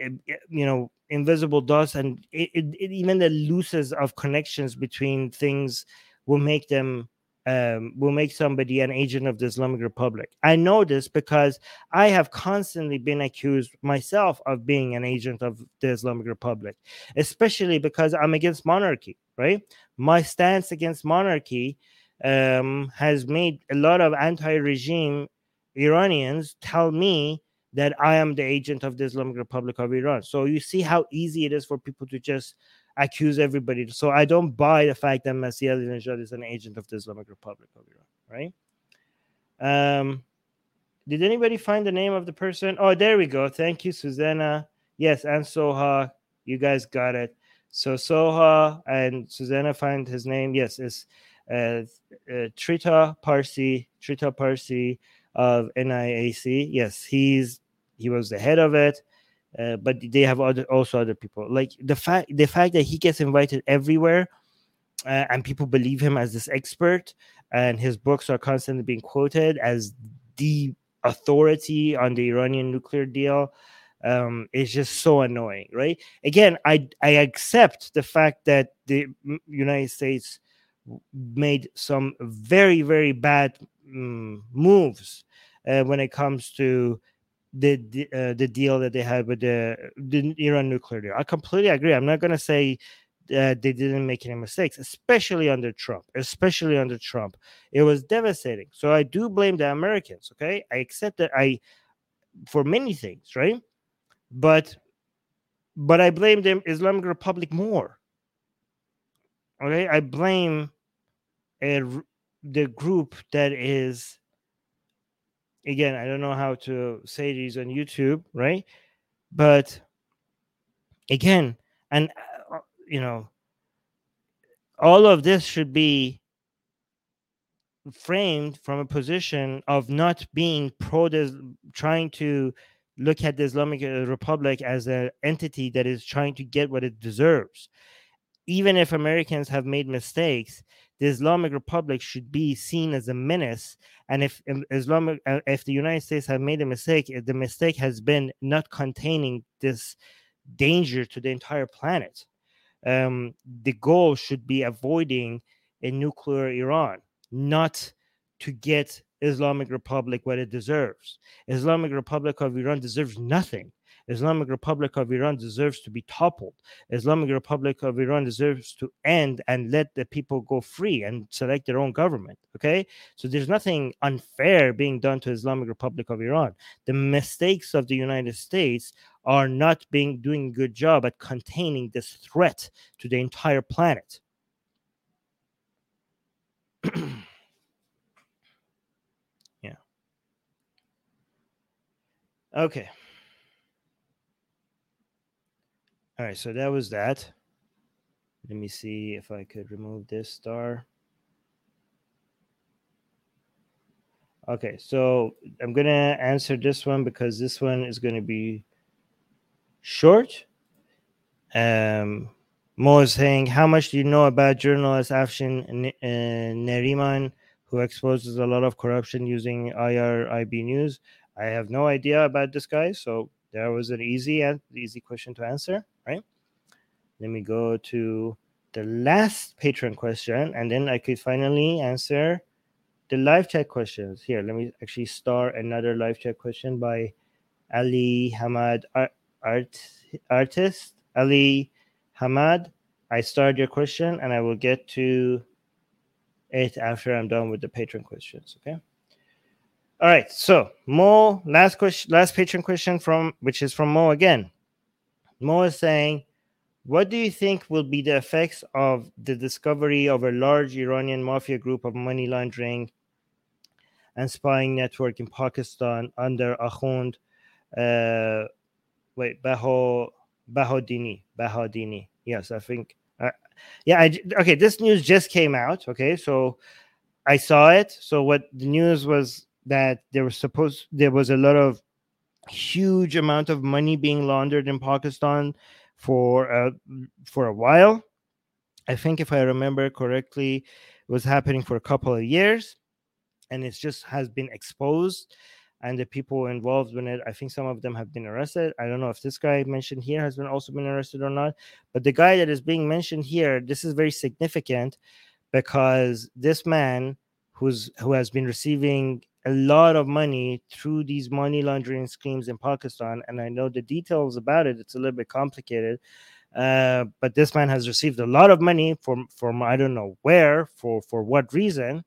eh, eh, you know invisible dots and it, it, it, even the looses of connections between things will make them um, will make somebody an agent of the Islamic Republic. I know this because I have constantly been accused myself of being an agent of the Islamic Republic, especially because I'm against monarchy, right? My stance against monarchy um, has made a lot of anti regime Iranians tell me that I am the agent of the Islamic Republic of Iran. So you see how easy it is for people to just accuse everybody. So I don't buy the fact that Masih Alinejad is an agent of the Islamic Republic of Iran, right? Um, did anybody find the name of the person? Oh, there we go. Thank you, Susanna. Yes, and Soha. You guys got it. So Soha and Susanna find his name. Yes, it's uh, uh, Trita Parsi. Trita Parsi of NIAC. Yes, he's he was the head of it, uh, but they have other also other people. Like the fact the fact that he gets invited everywhere, uh, and people believe him as this expert, and his books are constantly being quoted as the authority on the Iranian nuclear deal. Um, is just so annoying, right? Again, I I accept the fact that the United States made some very very bad um, moves uh, when it comes to the uh, the deal that they had with the, the Iran nuclear deal. I completely agree. I'm not going to say uh, they didn't make any mistakes, especially under Trump. Especially under Trump, it was devastating. So I do blame the Americans. Okay, I accept that I for many things, right? But but I blame the Islamic Republic more. Okay, I blame a the group that is again i don't know how to say these on youtube right? But again and uh, you know all of this should be framed from a position of not being pro trying to look at the islamic uh, republic as an entity that is trying to get what it deserves. Even if americans have made mistakes the Islamic Republic should be seen as a menace. And if Islamic, uh, if the United States have made a mistake, the mistake has been not containing this danger to the entire planet. Um, the goal should be avoiding a nuclear Iran, not to get Islamic Republic what it deserves. Islamic Republic of Iran deserves nothing. Islamic Republic of Iran deserves to be toppled. Islamic Republic of Iran deserves to end and let the people go free and select their own government. Okay, so there's nothing unfair being done to Islamic Republic of Iran. The mistakes of the United States are not being doing a good job at containing this threat to the entire planet. yeah. Okay. All right, so that was that. Let me see if I could remove this star. Okay, so I'm going to answer this one because this one is going to be short. Um, Mo is saying, How much do you know about journalist Afshin uh, Neriman, who exposes a lot of corruption using IRIB News? I have no idea about this guy, so that was an easy, easy question to answer, right? Let me go to the last patron question, and then I could finally answer the live chat questions. Here, let me actually start another live chat question by Ali Hamad Art, Art Artist Ali Hamad. I start your question, and I will get to it after I'm done with the patron questions. Okay. All right. So Mo, last question, last patron question from which is from Mo again. Mo is saying, what do you think will be the effects of the discovery of a large Iranian mafia group of money laundering and spying network in Pakistan under Ahund? uh, wait, Baho, Bahodini, Bahodini. Yes, I think. Uh, yeah, I, okay, this news just came out. Okay, so I saw it. So what the news was that there was supposed there was a lot of huge amount of money being laundered in Pakistan for uh, for a while. I think if I remember correctly, it was happening for a couple of years, and it just has been exposed. And the people involved in it, I think some of them have been arrested. I don't know if this guy mentioned here has been also been arrested or not. But the guy that is being mentioned here, this is very significant because this man who's who has been receiving a lot of money through these money laundering schemes in Pakistan. And I know the details about it, it's a little bit complicated. Uh, but this man has received a lot of money from from I don't know where for for what reason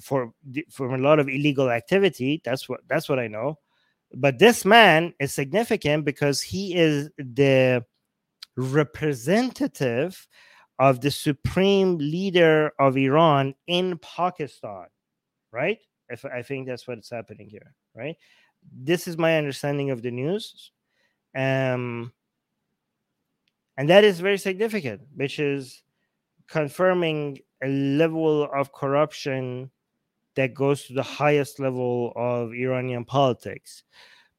for from a lot of illegal activity. That's what that's what I know. But this man is significant because he is the representative of the supreme leader of Iran in Pakistan, right? If I think that's what's happening here, right? This is my understanding of the news. Um, and that is very significant, which is confirming a level of corruption that goes to the highest level of Iranian politics.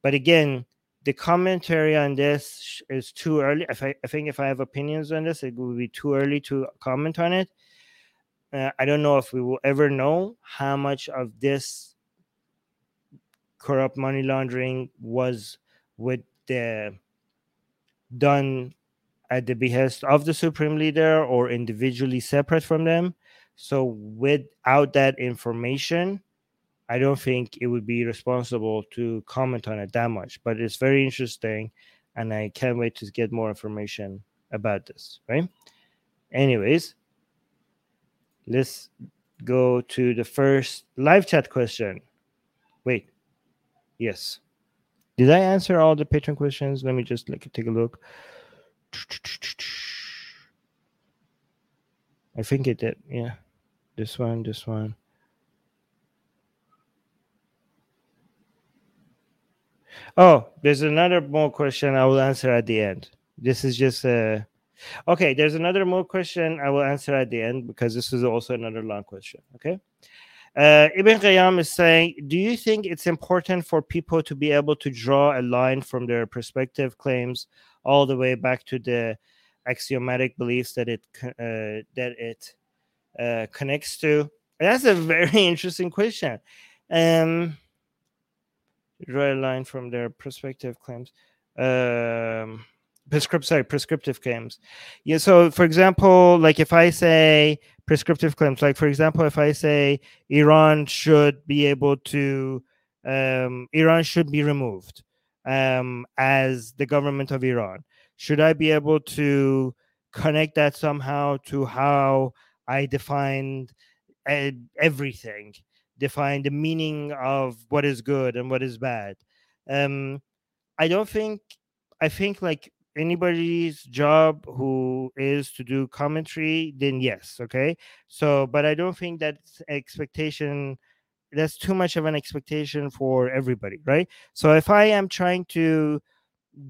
But again, the commentary on this is too early. If I, I think if I have opinions on this, it would be too early to comment on it. Uh, I don't know if we will ever know how much of this corrupt money laundering was with the done at the behest of the supreme leader or individually separate from them. So without that information, I don't think it would be responsible to comment on it that much. But it's very interesting, and I can't wait to get more information about this. Right? Anyways, let's go to the first live chat question. Wait, yes. Did I answer all the patron questions? Let me just like take a look. I think it did. Yeah. This one, this one. Oh, there's another Mo question I will answer at the end. This is just a Okay, there's another Mo question I will answer at the end because this is also another long question. Okay. Uh, Ibn Qayyam is saying, Do you think it's important for people to be able to draw a line from their perspective claims all the way back to the axiomatic beliefs that it uh, that it uh, connects to? That's a very interesting question. Um, draw a line from their perspective claims. Um, prescriptive sorry prescriptive claims yeah so for example like if i say prescriptive claims like for example if i say iran should be able to um, iran should be removed um, as the government of Iran? Should I be able to connect that somehow to how I defined everything, define the meaning of what is good and what is bad? Um, I don't think, I think like anybody's job who is to do commentary, then yes, okay. So, but I don't think that's expectation that's too much of an expectation for everybody right so if i am trying to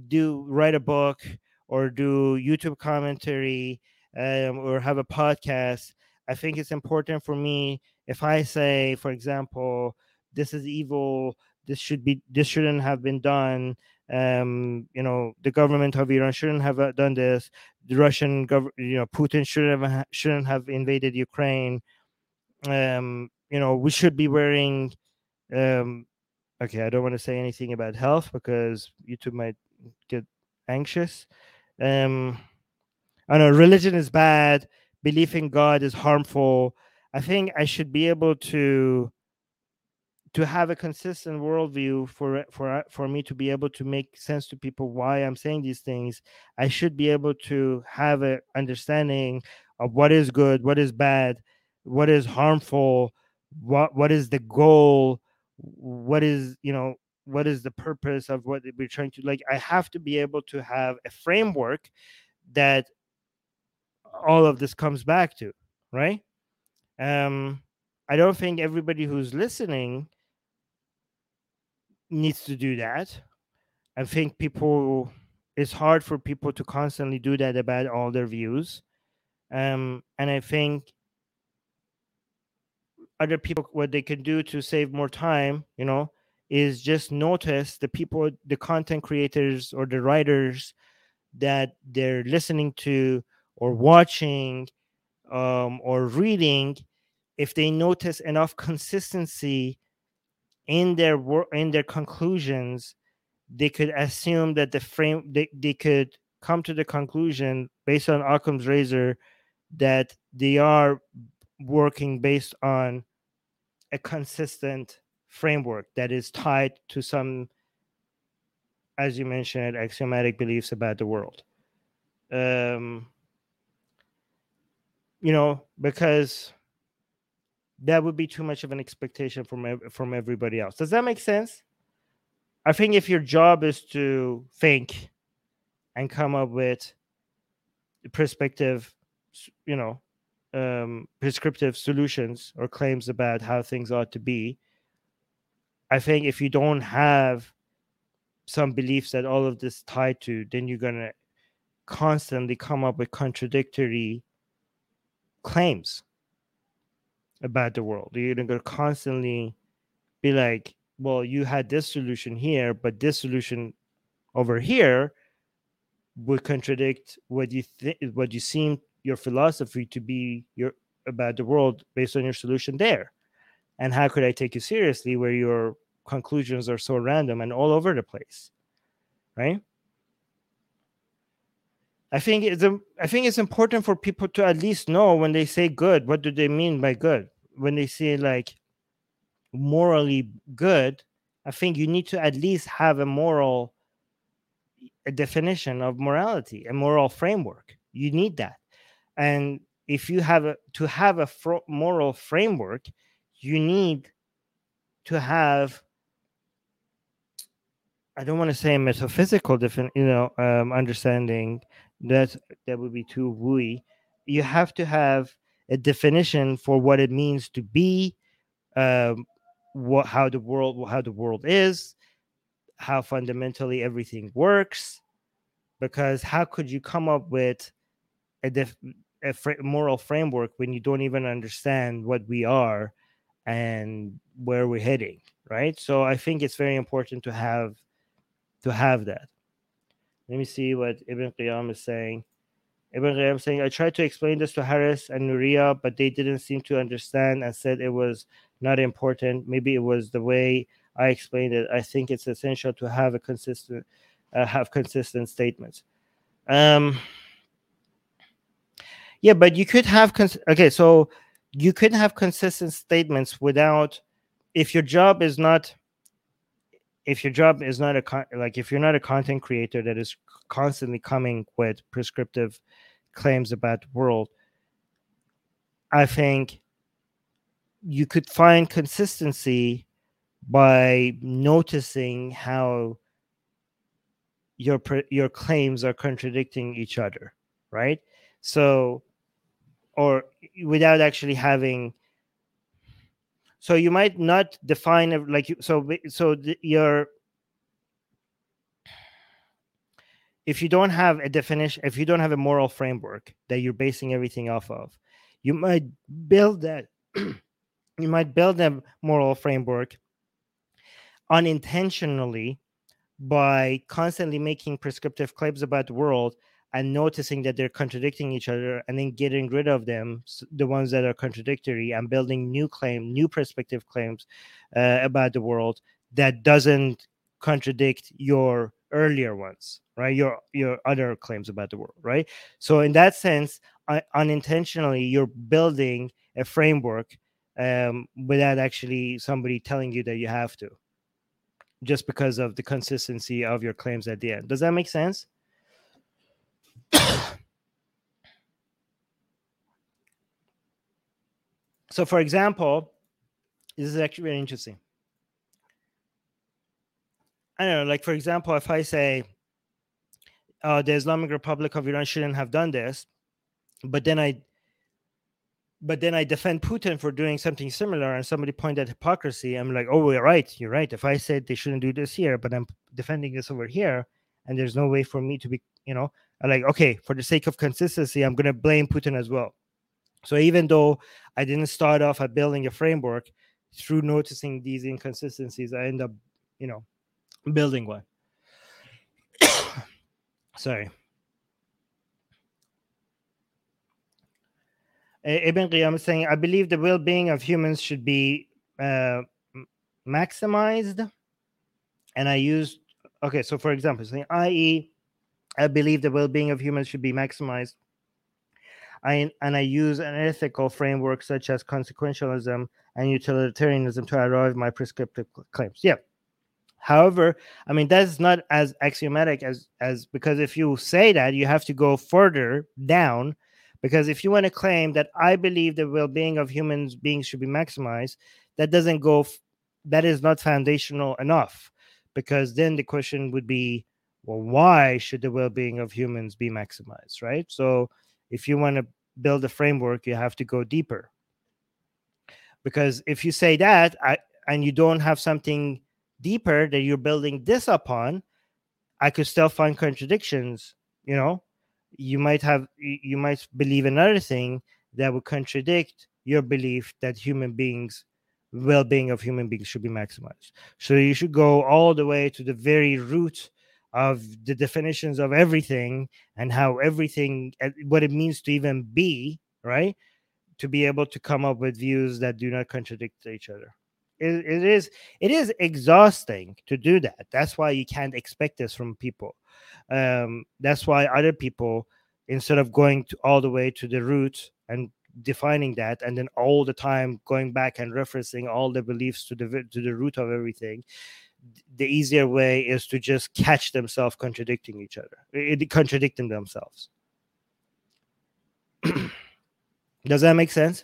do write a book or do youtube commentary um, or have a podcast i think it's important for me if i say for example this is evil this should be this shouldn't have been done um, you know the government of iran shouldn't have uh, done this. The russian government you know putin shouldn't have shouldn't have invaded ukraine. Um, you know we should be wearing um okay i don't want to say anything about health because youtube might get anxious. Um i know religion is bad. Belief in god is harmful. I think i should be able to to have a consistent worldview for for for me to be able to make sense to people why i'm saying these things i should be able to have an understanding of what is good what is bad what is harmful what what is the goal what is you know what is the purpose of what we're trying to like i have to be able to have a framework that all of this comes back to right? Um i don't think everybody who's listening needs to do that. I think people it's hard for people to constantly do that about all their views. Um and i think other people what they can do to save more time you know is just notice the people the content creators or the writers that they're listening to or watching um, or reading if they notice enough consistency in their work in their conclusions they could assume that the frame they, they could come to the conclusion based on Occam's razor that they are working based on a consistent framework that is tied to some as you mentioned axiomatic beliefs about the world. Um you know because that would be too much of an expectation from from everybody else does that make sense i think if your job is to think and come up with perspective you know um, prescriptive solutions or claims about how things ought to be. I think if you don't have some beliefs that all of this tied to, then you're gonna constantly come up with contradictory claims about the world. You're gonna constantly be like, well, you had this solution here, but this solution over here would contradict what you think what you seem your philosophy to be your about the world based on your solution there. And how could i take you seriously where your conclusions are so random and all over the place? Right i think it's i think it's important for people to at least know when they say good what do they mean by good? When they say like morally good i think you need to at least have a moral a definition of morality a moral framework. You need that. And if you have a, to have a fr- moral framework you need to have i don't want to say metaphysical different you know um, understanding that that would be too wooey you have to have a definition for what it means to be um, what how the world how the world is how fundamentally everything works because how could you come up with a def- a fr- moral framework when you don't even understand what we are and where we're heading right? So i think it's very important to have to have that let me see what ibn qiyam is saying. Ibn qiyam saying i tried to explain this to Harris and nuria but they didn't seem to understand and said it was not important. Maybe it was the way i explained it. I think it's essential to have a consistent uh, have consistent statements. Um yeah, but you could have cons- okay, so you could have consistent statements without if your job is not if your job is not a con- like if you're not a content creator that is constantly coming with prescriptive claims about the world i think you could find consistency by noticing how your your claims are contradicting each other right? So or without actually having so you might not define like so so your if you don't have a definition if you don't have a moral framework that you're basing everything off of you might build that you might build a moral framework unintentionally by constantly making prescriptive claims about the world and noticing that they're contradicting each other and then getting rid of them the ones that are contradictory and building new claim new perspective claims uh, about the world that doesn't contradict your earlier ones right your your other claims about the world right so in that sense unintentionally you're building a framework um, without actually somebody telling you that you have to just because of the consistency of your claims at the end. Does that make sense? so, for example, this is actually very interesting. I don't know, like for example, if I say uh, the Islamic Republic of Iran shouldn't have done this, but then I but then I defend Putin for doing something similar, and somebody pointed at hypocrisy. I'm like, oh, you're right, you're right. If I said they shouldn't do this here, but I'm defending this over here, and there's no way for me to be, you know, like, okay, for the sake of consistency, I'm gonna blame Putin as well. So even though I didn't start off at building a framework, through noticing these inconsistencies, I end up, you know, building one. Sorry. Ibn Qiyam is saying, I believe the well being of humans should be uh, maximized. And I used, okay, so for example, saying, i.e., I believe the well being of humans should be maximized. I, and I use an ethical framework such as consequentialism and utilitarianism to arrive my prescriptive claims. Yeah. However, I mean that's not as axiomatic as as because if you say that, you have to go further down because if you want to claim that I believe the well-being of humans beings should be maximized, that doesn't go. F- that is not foundational enough, because then the question would be, well, why should the well-being of humans be maximized, right? So, if you want to build a framework, you have to go deeper. Because if you say that, I, and you don't have something deeper that you're building this upon, I could still find contradictions, you know, you might have you might believe another thing that would contradict your belief that human beings well-being of human beings should be maximized so you should go all the way to the very root of the definitions of everything and how everything what it means to even be right? To be able to come up with views that do not contradict each other. It, it is it is exhausting to do that. That's why you can't expect this from people. Um, that's why other people, instead of going to all the way to the root and defining that, and then all the time going back and referencing all the beliefs to the to the root of everything, the easier way is to just catch themselves contradicting each other, it, contradicting themselves. Does that make sense?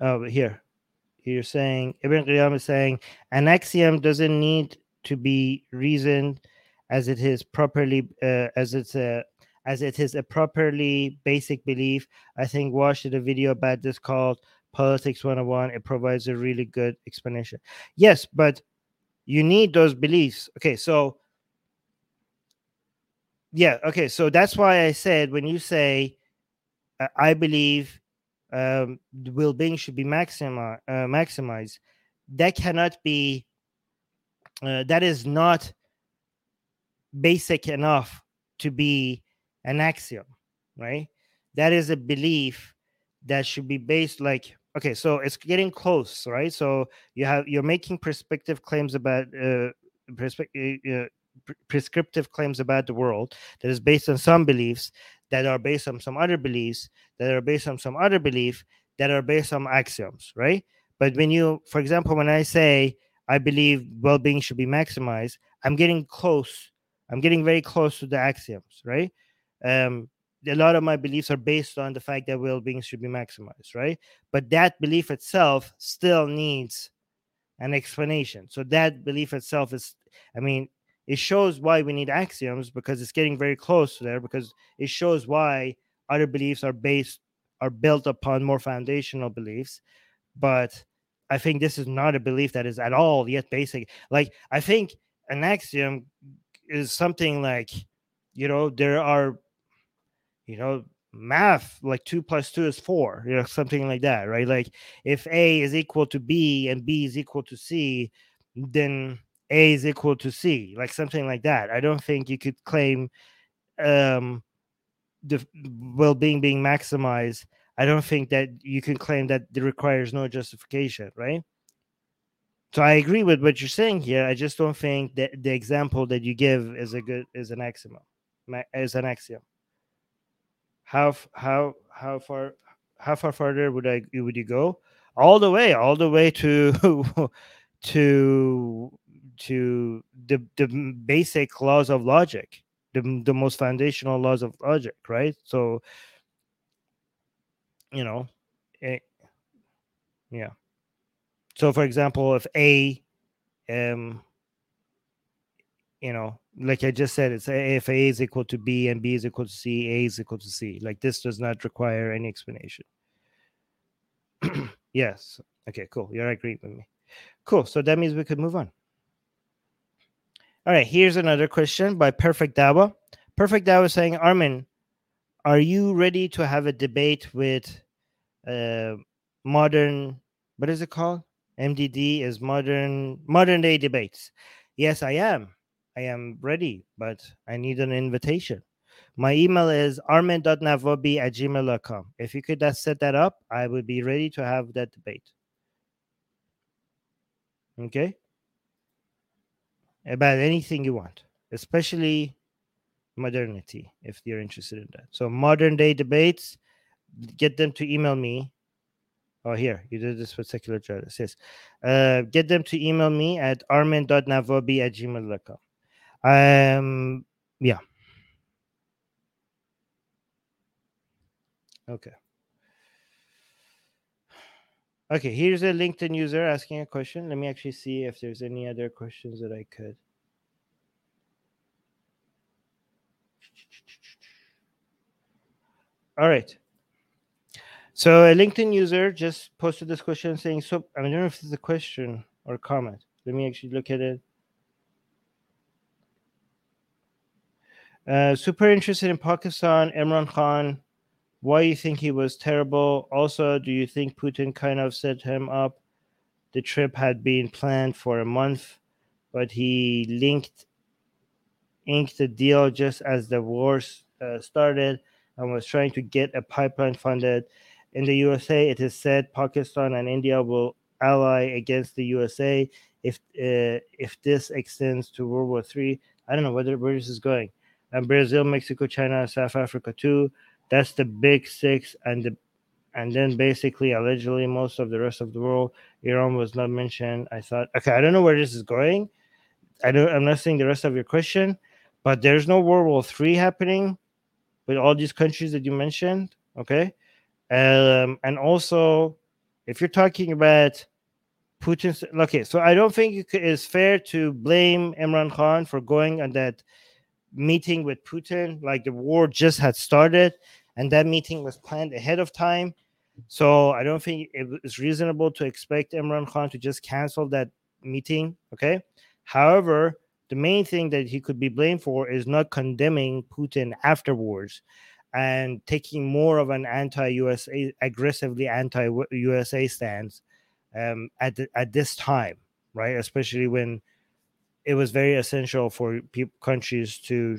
Oh, here, you're saying Ibn Qiyam is saying an axiom doesn't need to be reasoned as it is properly uh, as it's a as it is a properly basic belief. I think watch the video about this called Politics 101. It provides a really good explanation. Yes, but you need those beliefs. Okay, so yeah, okay, so that's why I said when you say uh, I believe um, well-being should be maximi- uh, maximized that cannot be uh, that is not basic enough to be an axiom right that is a belief that should be based like okay so it's getting close right so you have you're making perspective claims about uh, perspective uh, prescriptive claims about the world that is based on some beliefs that are based on some other beliefs that are based on some other belief that are based on axioms, right? But when you, for example, when I say I believe well-being should be maximized, I'm getting close. I'm getting very close to the axioms, right? Um, a lot of my beliefs are based on the fact that well-being should be maximized, right? But that belief itself still needs an explanation. So that belief itself is, I mean, it shows why we need axioms because it's getting very close to there because it shows why other beliefs are based are built upon more foundational beliefs but i think this is not a belief that is at all yet basic like i think an axiom is something like you know there are you know math like 2 plus 2 is 4 you know something like that right? Like if a is equal to b and b is equal to c then a is equal to c like something like that. I don't think you could claim um the well-being being maximized. I don't think that you can claim that it requires no justification right? So i agree with what you're saying here. I just don't think that the example that you give is a good is an axiom is an axiom how how how far how far further would i would you go? All the way all the way to to to the the basic laws of logic the, the most foundational laws of logic right? So you know it, yeah. So for example if a um you know like i just said it's if a is equal to b and b is equal to c a is equal to c like this does not require any explanation yes okay cool you're agreeing with me cool so that means we could move on all right, here's another question by Perfect Dawa. Perfect Dawa saying, Armin, are you ready to have a debate with uh, modern, what is it called? MDD is modern modern day debates. Yes, I am. I am ready, but I need an invitation. My email is armin.navabi at gmail.com. If you could set that up, I would be ready to have that debate. Okay about anything you want, especially modernity, if you're interested in that. So, modern day debates, get them to email me. Oh, here, you did this secular justice. Yes. Uh, get them to email me at armin.navabi at gmail.com. Um, yeah. Okay. Okay, here's a LinkedIn user asking a question. Let me actually see if there's any other questions that I could. All right. So a LinkedIn user just posted this question saying, so I, don't know if it's a question or comment. Let me actually look at it. Uh, super interested in Pakistan, Imran Khan why you think he was terrible. Also, do you think Putin kind of set him up? The trip had been planned for a month, but he linked inked the deal just as the war uh, started and was trying to get a pipeline funded. In the USA, it is said Pakistan and India will ally against the USA if uh, if this extends to World War Three. I don't know whether where this is going. And Brazil, Mexico, China, South Africa too. That's the big six, and the and then basically allegedly most of the rest of the world. Iran was not mentioned. I thought, okay, I don't know where this is going. I don't. I'm not seeing the rest of your question, but there's no World War Three happening with all these countries that you mentioned. Okay, um, and also if you're talking about Putin's, okay, so I don't think it's fair to blame Imran Khan for going on that meeting with Putin. Like the war just had started, and that meeting was planned ahead of time. So I don't think it is reasonable to expect Imran Khan to just cancel that meeting. Okay. However, the main thing that he could be blamed for is not condemning Putin afterwards and taking more of an anti-USA, aggressively anti-USA stance um, at the, at this time, right? Especially when it was very essential for countries to,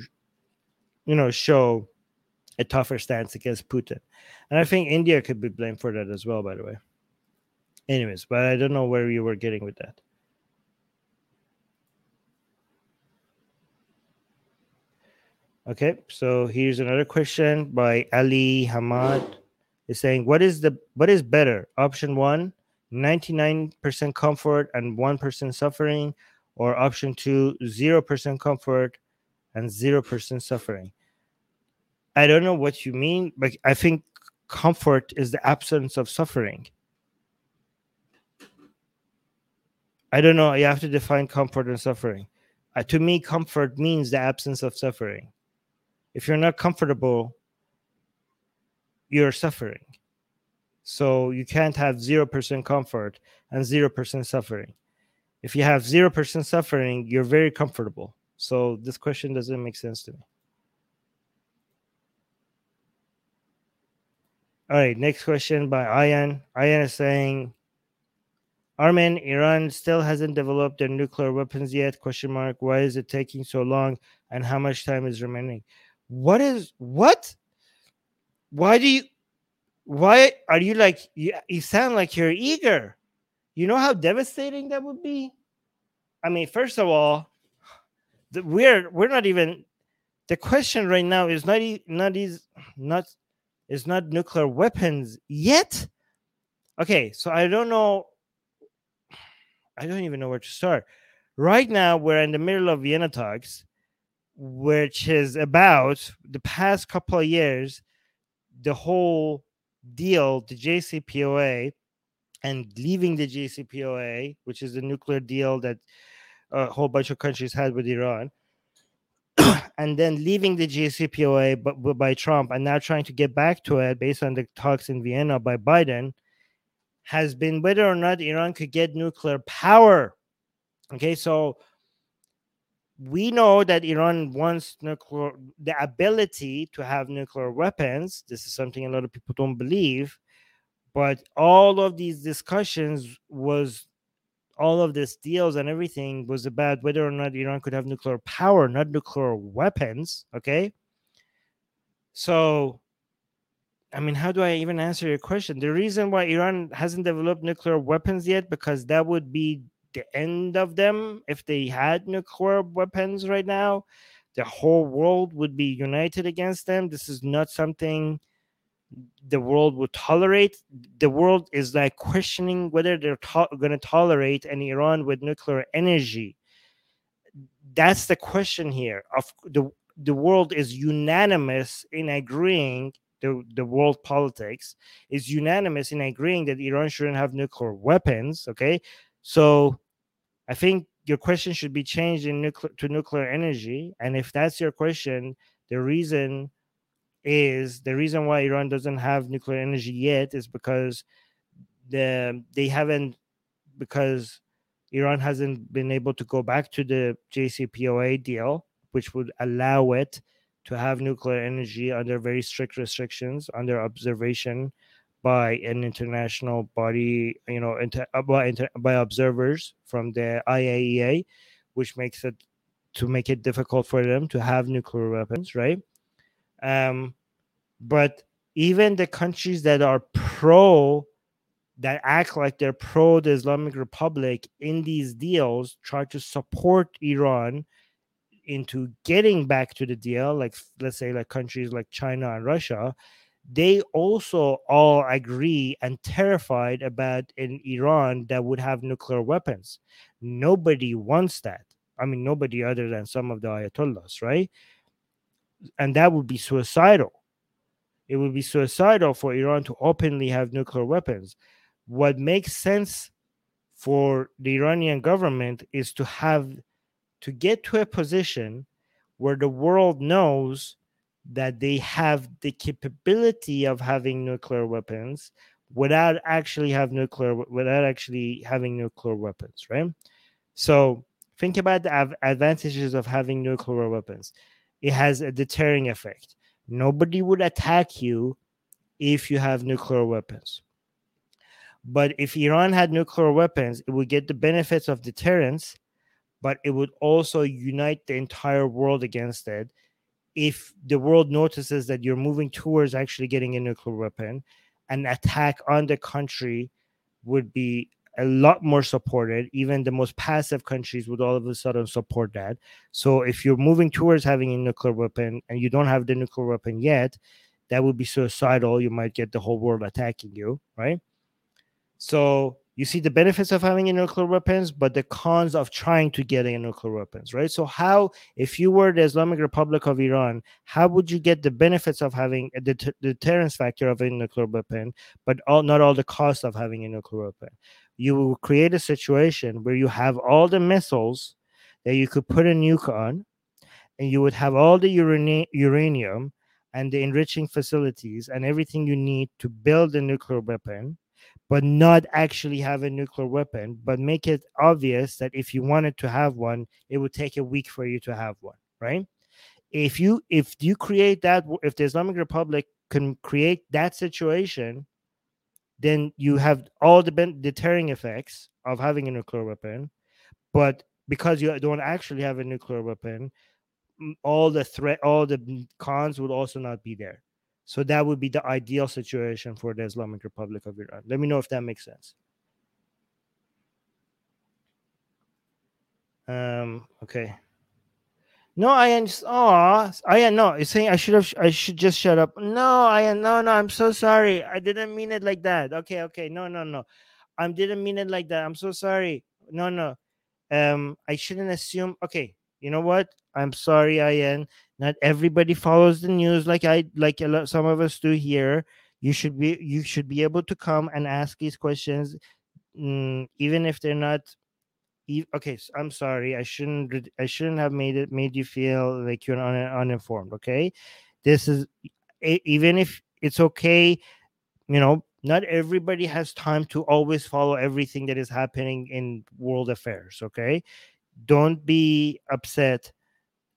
you know, show a tougher stance against Putin. And I think India could be blamed for that as well, by the way. Anyways, but I don't know where you were getting with that. Okay, so here's another question by Ali Hamad. Is saying what is the what is better? Option one, 99% comfort and 1% suffering, or option two, 0% comfort and 0% suffering. I don't know what you mean, but I think comfort is the absence of suffering. I don't know. You have to define comfort and suffering. Uh, to me, comfort means the absence of suffering. If you're not comfortable, you're suffering. So you can't have 0% comfort and 0% suffering. If you have 0% suffering, you're very comfortable. So this question doesn't make sense to me. All right, next question by Ayan. Ayan is saying, Armin, Iran still hasn't developed their nuclear weapons yet? Question mark. Why is it taking so long? And how much time is remaining? What is what? Why do you? Why are you like you? You sound like you're eager. You know how devastating that would be. I mean, first of all, the, we're we're not even. The question right now is not not is not is not nuclear weapons yet. Okay, so I don't know. I don't even know where to start. Right now, we're in the middle of Vienna talks, which is about the past couple of years, the whole deal, the JCPOA, and leaving the JCPOA, which is the nuclear deal that a whole bunch of countries had with Iran and then leaving the JCPOA but by Trump and now trying to get back to it based on the talks in Vienna by Biden has been whether or not Iran could get nuclear power. Okay, so we know that Iran wants nuclear the ability to have nuclear weapons. This is something a lot of people don't believe, but all of these discussions was all of these deals and everything was about whether or not Iran could have nuclear power, not nuclear weapons. Okay. So, I mean, how do I even answer your question? The reason why Iran hasn't developed nuclear weapons yet, because that would be the end of them if they had nuclear weapons right now. The whole world would be united against them. This is not something the world would tolerate. The world is like questioning whether they're to- going to tolerate an Iran with nuclear energy. That's the question here. Of the the world is unanimous in agreeing. The, the world politics is unanimous in agreeing that Iran shouldn't have nuclear weapons. Okay, so I think your question should be changed in nuclear to nuclear energy. And if that's your question, the reason is the reason why Iran doesn't have nuclear energy yet is because the they haven't because Iran hasn't been able to go back to the JCPOA deal, which would allow it to have nuclear energy under very strict restrictions, under observation by an international body, you know, inter, uh, by, inter, by observers from the IAEA, which makes it to make it difficult for them to have nuclear weapons, right? Um, but even the countries that are pro, that act like they're pro the Islamic Republic in these deals, try to support Iran into getting back to the deal, like let's say like countries like China and Russia, they also all agree and terrified about an Iran that would have nuclear weapons. Nobody wants that. I mean, nobody other than some of the Ayatollahs, right? And that would be suicidal. It would be suicidal for Iran to openly have nuclear weapons. What makes sense for the Iranian government is to have to get to a position where the world knows that they have the capability of having nuclear weapons without actually have nuclear without actually having nuclear weapons right so think about the advantages of having nuclear weapons it has a deterring effect. Nobody would attack you if you have nuclear weapons. But if Iran had nuclear weapons, it would get the benefits of deterrence, but it would also unite the entire world against it. If the world notices that you're moving towards actually getting a nuclear weapon, an attack on the country would be a lot more supported. Even the most passive countries would all of a sudden support that. So if you're moving towards having a nuclear weapon and you don't have the nuclear weapon yet, that would be suicidal. You might get the whole world attacking you, right? So you see the benefits of having a nuclear weapons, but the cons of trying to get a nuclear weapons, right? So how, if you were the Islamic Republic of Iran, how would you get the benefits of having the deterrence factor of a nuclear weapon, but all, not all the cost of having a nuclear weapon? You will create a situation where you have all the missiles that you could put a nuke on, and you would have all the urani- uranium and the enriching facilities and everything you need to build a nuclear weapon but not actually have a nuclear weapon, but make it obvious that if you wanted to have one, it would take a week for you to have one, right? If you if you create that, if the Islamic Republic can create that situation, then you have all the deterring effects of having a nuclear weapon, but because you don't actually have a nuclear weapon, all the threat, all the cons would also not be there. So that would be the ideal situation for the Islamic Republic of Iran. Let me know if that makes sense. Um, okay. No, I am. Oh, I am no. It's saying I should have. I should just shut up. No, I am. No, no. I'm so sorry. I didn't mean it like that. Okay, okay. No, no, no. I didn't mean it like that. I'm so sorry. No, no. Um, I shouldn't assume. Okay, you know what? I'm sorry, Ian. Not everybody follows the news like I like a lot, some of us do here. You should be you should be able to come and ask these questions, mm, even if they're not. Okay, I'm sorry. I shouldn't. I shouldn't have made it made you feel like you're un, uninformed. Okay, this is even if it's okay. You know, not everybody has time to always follow everything that is happening in world affairs. Okay, don't be upset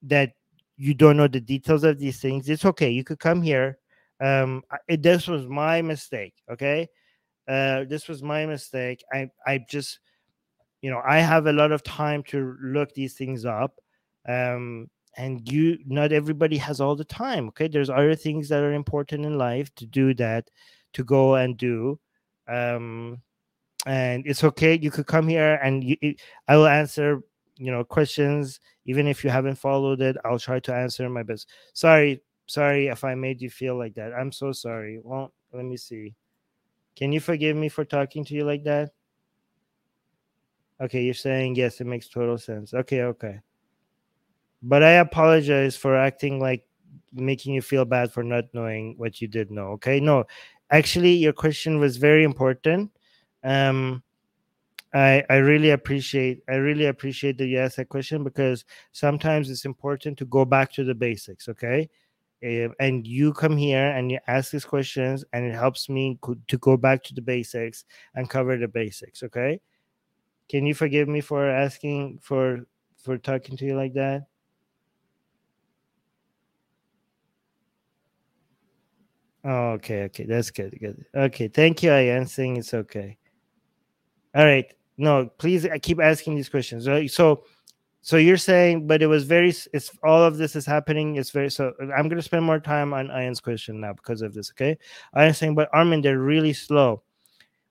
that you don't know the details of these things, it's okay. You could come here. Um, it, this was my mistake. Okay, uh, this was my mistake. I I just, you know, I have a lot of time to look these things up. Um, and you not everybody has all the time okay? There's other things that are important in life to do that to go and do um and it's okay you could come here and you, i will answer you know questions even if you haven't followed it i'll try to answer my best. Sorry sorry if i made you feel like that. I'm so sorry. Well let me see. Can you forgive me for talking to you like that okay you're saying yes it makes total sense okay okay but i apologize for acting like making you feel bad for not knowing what you did know okay no actually your question was very important um I, I really appreciate I really appreciate that you asked that question because sometimes it's important to go back to the basics. Okay, uh, and you come here and you ask these questions, and it helps me to go back to the basics and cover the basics. Okay, can you forgive me for asking for for talking to you like that? Oh, okay, okay, that's good, good. Okay, thank you. I am saying it's okay. All right. No, please I keep asking these questions. So so you're saying, but it was very it's all of this is happening. It's very so I'm gonna spend more time on Ian's question now because of this. Okay. I am saying, but Armin, they're really slow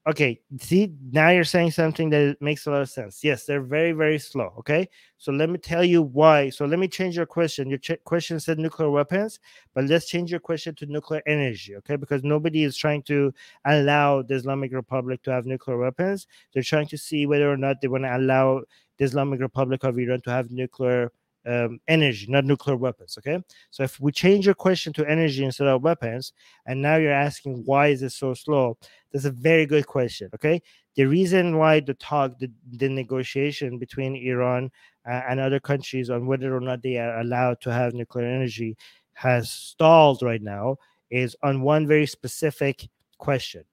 okay see now you're saying something that makes a lot of sense. Yes they're very very slow okay? So let me tell you why. So let me change your question. Your ch- question said nuclear weapons but let's change your question to nuclear energy okay? Because nobody is trying to allow the islamic republic to have nuclear weapons. They're trying to see whether or not they want to allow the islamic republic of iran to have nuclear um, energy, not nuclear weapons. Okay. So if we change your question to energy instead of weapons, and now you're asking why is it so slow, that's a very good question. Okay. The reason why the talk, the, the negotiation between Iran uh, and other countries on whether or not they are allowed to have nuclear energy has stalled right now is on one very specific question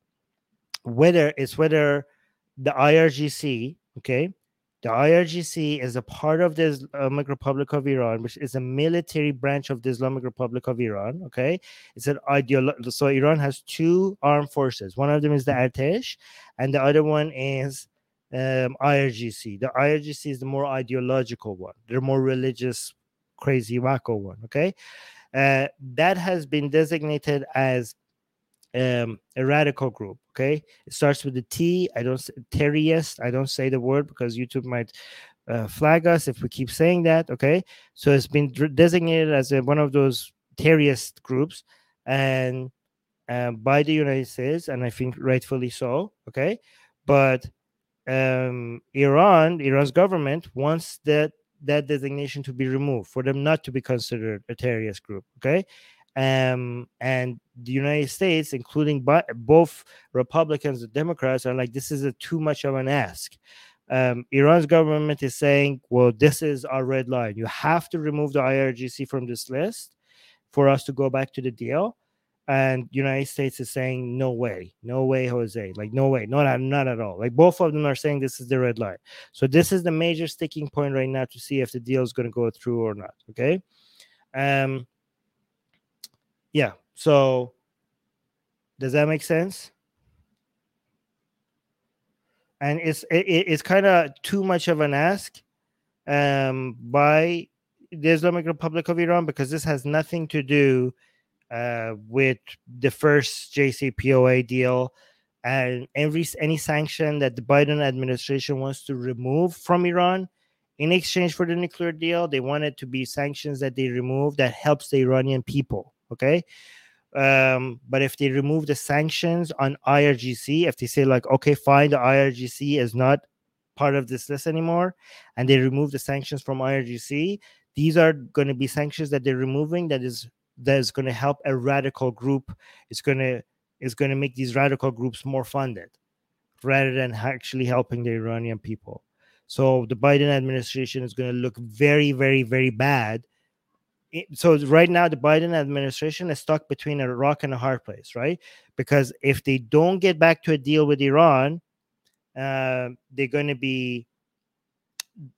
whether it's whether the IRGC, okay, the IRGC is a part of the Islamic Republic of Iran, which is a military branch of the Islamic Republic of Iran. Okay, it's an ideology. So Iran has two armed forces. One of them is the Artesh, and the other one is um, IRGC. The IRGC is the more ideological one. They're more religious, crazy wacko one. Okay, uh, that has been designated as um, a radical group. Okay, it starts with the T. I don't terrorist. I don't say the word because YouTube might uh, flag us if we keep saying that. Okay, so it's been designated as a, one of those terrorist groups, and uh, by the United States, and I think rightfully so. Okay, but um, Iran, Iran's government wants that that designation to be removed for them not to be considered a terrorist group. Okay, um, and the United States, including both Republicans and Democrats, are like, this is a too much of an ask. Um, Iran's government is saying, well, this is our red line. You have to remove the IRGC from this list for us to go back to the deal. And United States is saying, no way, no way, Jose, like no way, not not at all. Like both of them are saying this is the red line. So this is the major sticking point right now to see if the deal is going to go through or not. Okay. Um, yeah. So does that make sense? And it's it, it's kind of too much of an ask um, by the Islamic Republic of Iran because this has nothing to do uh, with the first JCPOA deal and every any sanction that the Biden administration wants to remove from Iran in exchange for the nuclear deal, they want it to be sanctions that they remove that helps the Iranian people. Okay. Um, but if they remove the sanctions on IRGC, if they say, like, okay, fine, the IRGC is not part of this list anymore, and they remove the sanctions from IRGC, these are going to be sanctions that they're removing that is that is going to help a radical group. It's going to it's going to make these radical groups more funded rather than actually helping the Iranian people. So the Biden administration is going to look very, very, very bad so right now the Biden administration is stuck between a rock and a hard place, right? Because if they don't get back to a deal with Iran, uh, they're going to be.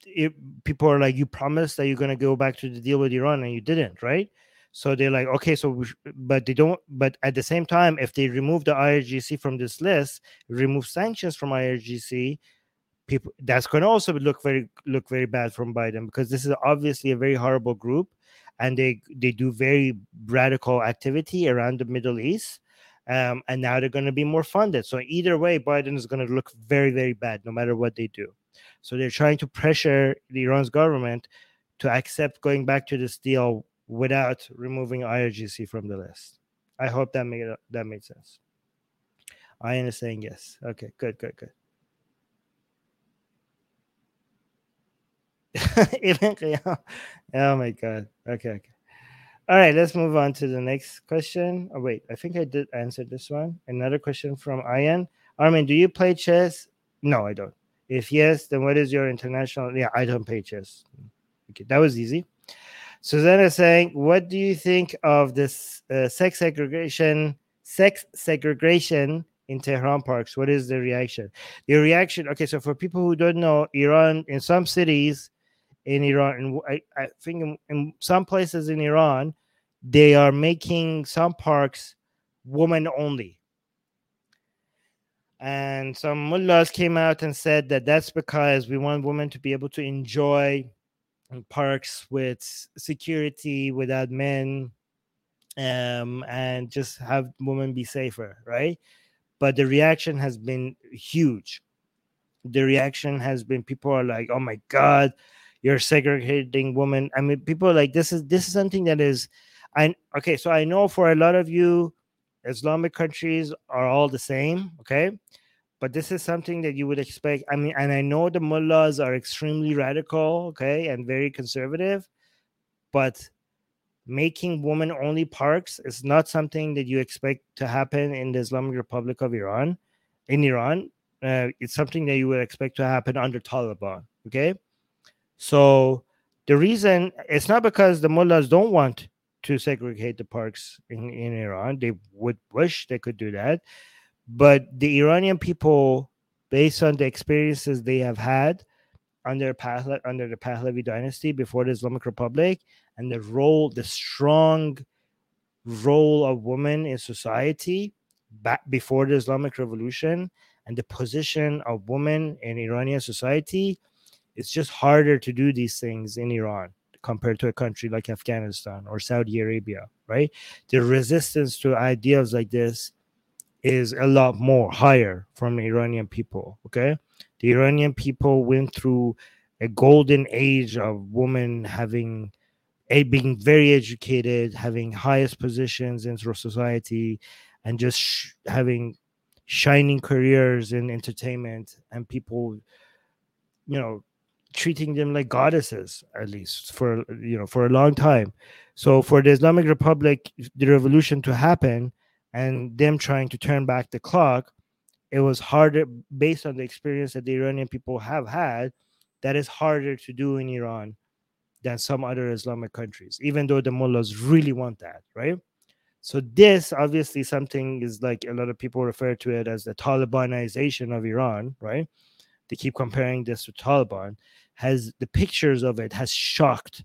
It, people are like, you promised that you're going to go back to the deal with Iran, and you didn't, right? So they're like, okay, so but they don't. But at the same time, if they remove the IRGC from this list, remove sanctions from IRGC, people that's going to also look very look very bad from Biden because this is obviously a very horrible group and they they do very radical activity around the Middle East. Um, and now they're going to be more funded. So either way, Biden is going to look very, very bad no matter what they do. So they're trying to pressure the Iran's government to accept going back to this deal without removing IRGC from the list. I hope that made that made sense. I saying yes. Okay, good, good, good. oh my god. Okay, okay. All right, let's move on to the next question. Oh wait, I think I did answer this one. Another question from Ian. Armin, do you play chess? No, I don't. If yes, then what is your international? Yeah, I don't play chess. Okay, that was easy. Susanna is saying, what do you think of this uh, sex segregation? Sex segregation in Tehran parks. What is the reaction? The reaction. Okay, so for people who don't know, Iran in some cities in Iran, and I, I think in, in, some places in Iran, they are making some parks woman only. And some mullahs came out and said that that's because we want women to be able to enjoy parks with security without men um, and just have women be safer, right? But the reaction has been huge. The reaction has been people are like, oh my God, you're segregating women. I mean, people like this is this is something that is, I okay. So I know for a lot of you, Islamic countries are all the same. Okay, but this is something that you would expect. I mean, and I know the mullahs are extremely radical. Okay, and very conservative, but making women only parks is not something that you expect to happen in the Islamic Republic of Iran. In Iran, uh, it's something that you would expect to happen under Taliban. Okay, so the reason it's not because the mullahs don't want to segregate the parks in, in Iran. They would wish they could do that. But the Iranian people, based on the experiences they have had under Pahlavi, under the Pahlavi dynasty before the Islamic Republic, and the role, the strong role of women in society back before the Islamic Revolution, and the position of women in Iranian society, it's just harder to do these things in Iran compared to a country like Afghanistan or Saudi Arabia, right? The resistance to ideas like this is a lot more higher from the Iranian people. Okay, the Iranian people went through a golden age of women having a being very educated, having highest positions in society, and just sh- having shining careers in entertainment and people, you know, treating them like goddesses at least for you know for a long time. So for the Islamic Republic, the revolution to happen and them trying to turn back the clock, it was harder based on the experience that the Iranian people have had. That is harder to do in Iran than some other Islamic countries, even though the mullahs really want that, right? So this obviously something is like a lot of people refer to it as the Talibanization of Iran, right? They keep comparing this to Taliban. Has the pictures of it has shocked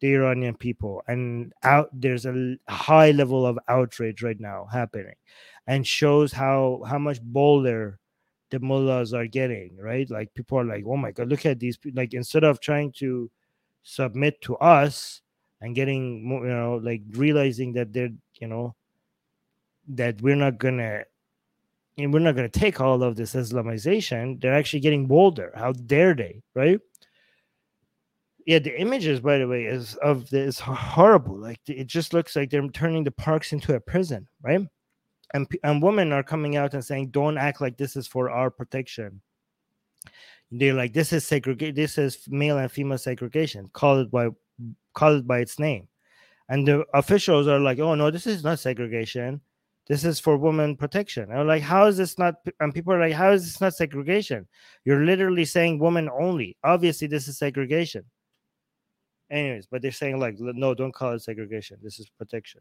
the Iranian people, and out there's a high level of outrage right now happening, and shows how how much bolder the mullahs are getting, right? Like people are like, oh my god, look at these. Like instead of trying to submit to us and getting more, you know, like realizing that they're, you know, that we're not gonna and we're not going to take all of this Islamization. They're actually getting bolder. How dare they, right? Yeah, the images, by the way, is of this horrible. Like it just looks like they're turning the parks into a prison, right? And and women are coming out and saying, "Don't act like this is for our protection." They're like, "This is segregate. This is male and female segregation. Call it by call it by its name." And the officials are like, "Oh no, this is not segregation." this is for women protection. I'm like, how is this not? And people are like, how is this not segregation? You're literally saying women only. Obviously, this is segregation. Anyways, but they're saying like, no, don't call it segregation. This is protection.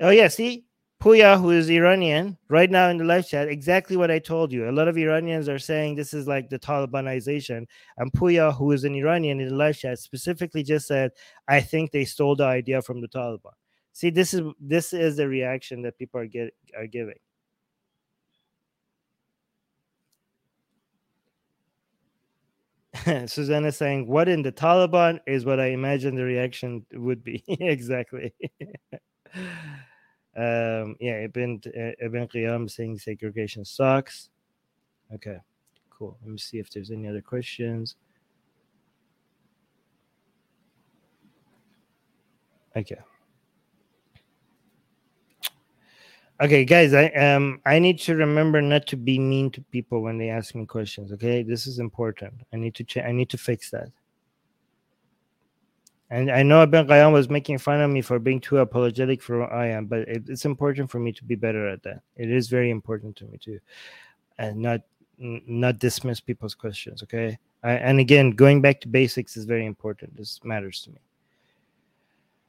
Oh yeah, see, Puya, who is Iranian, right now in the live chat, exactly what I told you. A lot of Iranians are saying this is like the Talibanization, and Puya, who is an Iranian in the live chat, specifically just said, I think they stole the idea from the Taliban. See, this is this is the reaction that people are get are giving. Susanna saying, "What in the Taliban is what I imagine the reaction would be." exactly. um, yeah, Ibn Ibn Qiyam saying segregation sucks. Okay, cool. Let me see if there's any other questions. Okay. Okay, guys, I um I need to remember not to be mean to people when they ask me questions. Okay, this is important. I need to ch- I need to fix that. And I know Ibn Qayyam was making fun of me for being too apologetic for what I am, but it, it's important for me to be better at that. It is very important to me too, and not not dismiss people's questions. Okay, I, and again, going back to basics is very important. This matters to me.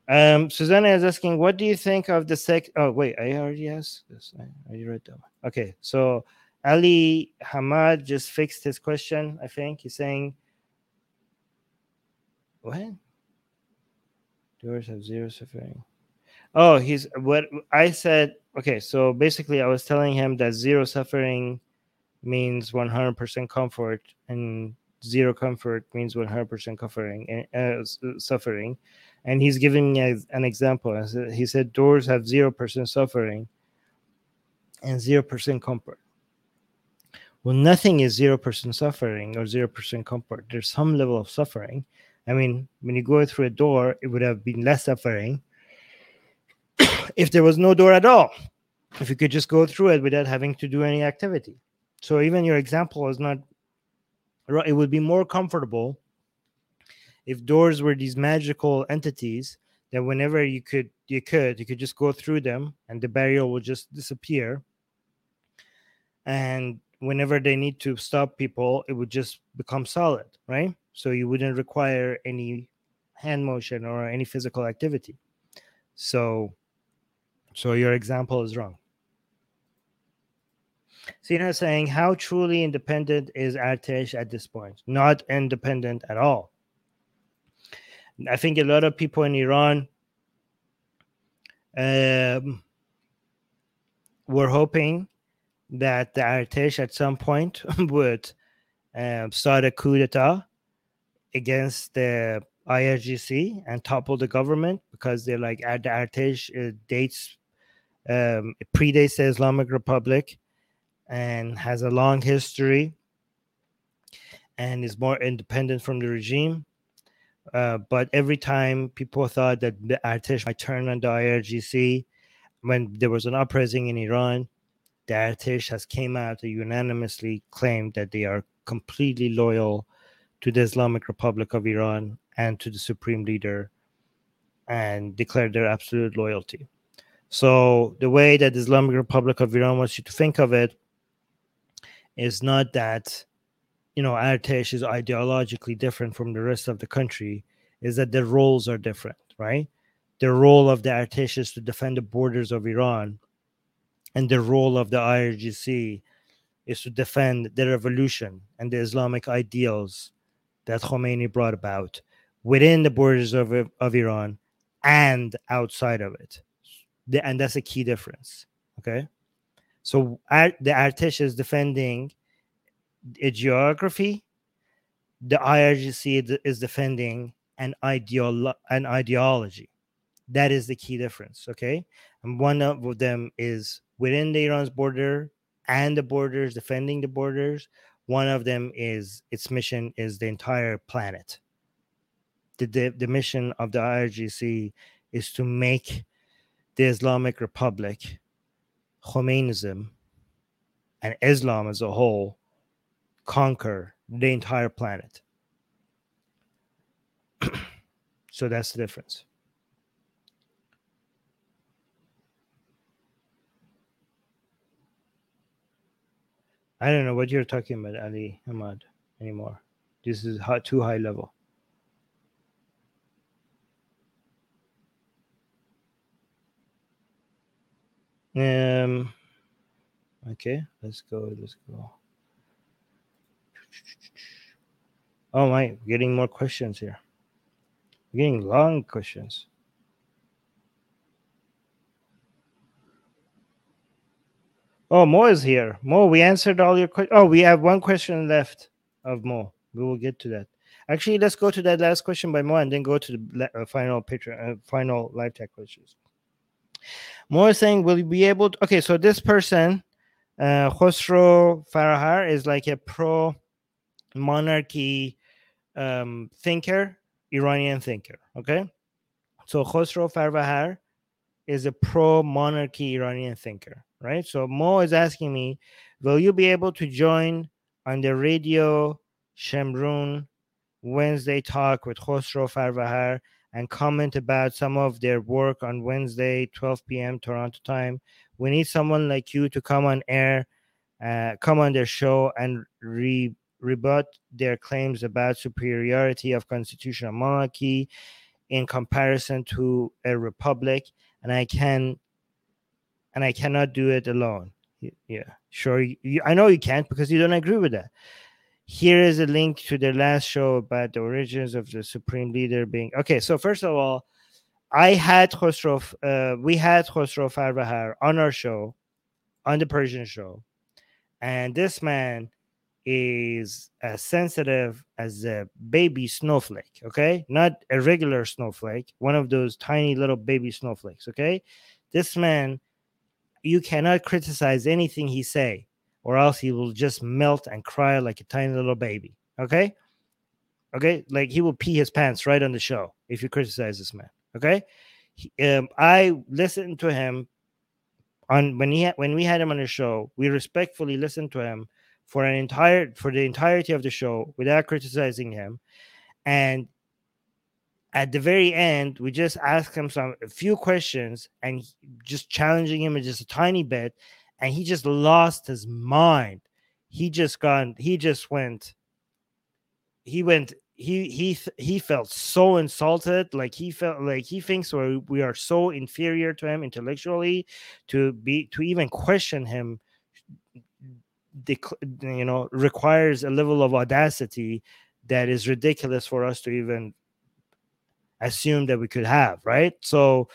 Um, Susanna is asking, what do you think of the sex? Oh, wait, I already asked this. Read that one. Okay, so Ali Hamad just fixed his question. I think he's saying, what? Doors have zero suffering. Oh, he's what I said. Okay, so basically, I was telling him that zero suffering means 100% comfort, and zero comfort means 100% suffering. Uh, suffering and he's giving me an example. He said doors have zero percent suffering and zero percent comfort. Well, nothing is zero percent suffering or zero percent comfort. There's some level of suffering. I mean, when you go through a door, it would have been less suffering if there was no door at all. If you could just go through it without having to do any activity. So even your example is not. It would be more comfortable if doors were these magical entities that whenever you could you could you could just go through them and the barrier will just disappear and whenever they need to stop people it would just become solid right so you wouldn't require any hand motion or any physical activity so so your example is wrong not saying how truly independent is Artesh at this point? Not independent at all. I think a lot of people in Iran um, were hoping that the Artesh at some point would um, start a coup d'etat against the IRGC and topple the government because they're like the Artesh uh, dates Um, it predates the Islamic Republic and has a long history and is more independent from the regime. Uh, but every time people thought that the Artesh might turn on the IRGC, when there was an uprising in Iran, the Artesh has came out to unanimously claimed that they are completely loyal to the Islamic Republic of Iran and to the supreme leader and declared their absolute loyalty. So the way that Islamic Republic of Iran wants you to think of it is not that you know Artesh is ideologically different from the rest of the country, is that their roles are different, right? The role of the Artesh is to defend the borders of Iran, and the role of the IRGC is to defend the revolution and the Islamic ideals that Khomeini brought about within the borders of, of Iran and outside of it. The, and that's a key difference. Okay. So the Artesh is defending geography, the IRGC is defending an ideolo- an ideology. That is the key difference. Okay. And one of them is within the Iran's border and the borders, defending the borders. One of them is its mission is the entire planet. The, the, the mission of the IRGC is to make the Islamic Republic, Khomeinism, and Islam as a whole conquer the entire planet. so that's the difference. I don't know what you're talking about, Ali Ahmad, anymore. This is high, too high level. Um. Okay, let's go. Let's go. Oh my, getting more questions here. getting long questions. Oh, Mo is here. Mo, we answered all your questions. Oh, we have one question left of Mo. We will get to that. Actually, let's go to that last question by Mo and then go to the uh, final picture, uh, final live tech questions. Mo is saying, will you be able to? Okay, so this person, uh, Khosrow Farvahar, is like a pro monarchy um, thinker, Iranian thinker. Okay, so Khosrow Farvahar is a pro monarchy Iranian thinker right? So Mo is asking me, will you be able to join on the radio Shemrun Wednesday talk with Khosrow Farvahar and comment about some of their work on Wednesday, 12 p.m. Toronto time? We need someone like you to come on air, uh, come on their show and re- rebut their claims about superiority of constitutional monarchy in comparison to a republic. And I can and I cannot do it alone. Yeah, sure. You, I know you can't because you don't agree with that. Here is a link to the last show about the origins of the supreme leader being okay. So first of all, I had Khosrow, uh, we had Khosrow Farvahar on our show, on the Persian show, and this man is as sensitive as a baby snowflake. Okay, not a regular snowflake, one of those tiny little baby snowflakes. Okay, this man you cannot criticize anything he say or else he will just melt and cry like a tiny little baby okay okay like he will pee his pants right on the show if you criticize this man okay he, um, i listened to him on when he had, when we had him on the show we respectfully listened to him for an entire for the entirety of the show without criticizing him and at the very end, we just asked him some a few questions and just challenging him just a tiny bit, and he just lost his mind. He just gone. He just went. He went. He he he felt so insulted. Like he felt like he thinks we we are so inferior to him intellectually to be to even question him. You know, requires a level of audacity that is ridiculous for us to even assume that we could have, right? So,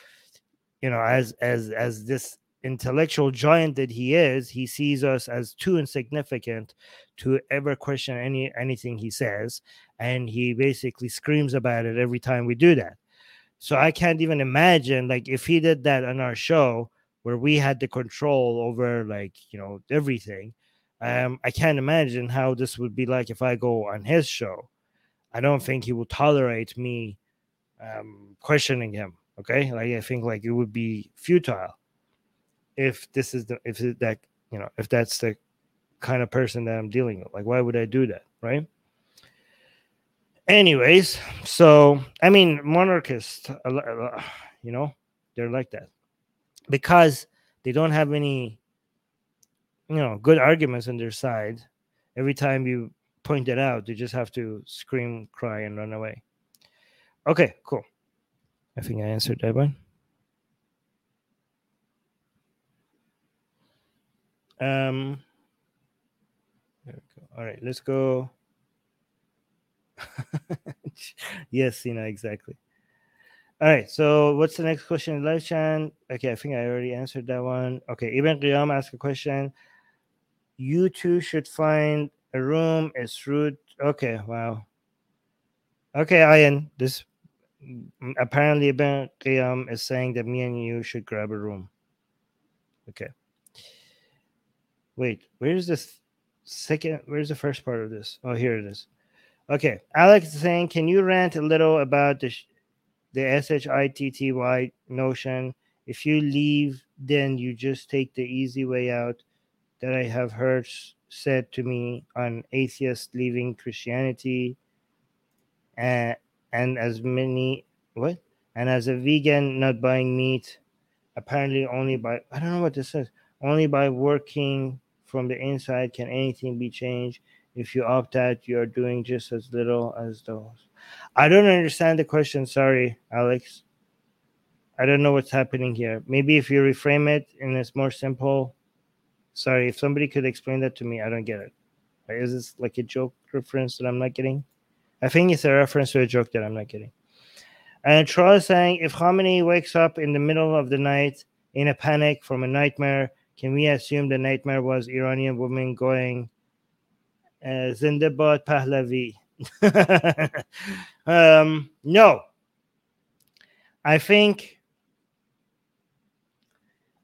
you know, as as as this intellectual giant that he is, he sees us as too insignificant to ever question any anything he says, and he basically screams about it every time we do that. So I can't even imagine like if he did that on our show where we had the control over like you know everything um i can't imagine how this would be like if i go on his show. I don't think he will tolerate me um questioning him okay? Like i think like it would be futile if this is the if it, that you know if that's the kind of person that i'm dealing with. Like why would i do that right? Anyways so i mean monarchists you know they're like that. Because they don't have any you know good arguments on their side every time you point it out they just have to scream cry and run away okay cool i think i answered that one um all right let's go yes you know exactly all right, so what's the next question? Live chat. Okay, I think I already answered that one. Okay, Ibn Qiyam asked a question. You two should find a room. It's rude. Okay, wow. Okay, Ian, this mm, apparently Ben Qiyam um, is saying that me and you should grab a room. Okay. Wait, where's this second? Where's the first part of this? Oh, here it is. Okay, Alex is saying, can you rant a little about the the S-H-I-T-T-Y notion. If you leave, then you just take the easy way out that I have heard said to me on atheists leaving Christianity. And, and as many, what? And as a vegan, not buying meat, apparently only by, I don't know what this says, only by working from the inside can anything be changed. If you opt out, you are doing just as little as those I don't understand the question. Sorry, Alex. I don't know what's happening here. Maybe if you reframe it and it's more simple. Sorry, if somebody could explain that to me, I don't get it. Is this like a joke reference that I'm not getting? I think it's a reference to a joke that I'm not getting. And Troy is saying if Khamenei wakes up in the middle of the night in a panic from a nightmare, can we assume the nightmare was Iranian woman going uh, Zindabad Pahlavi? um, no. I think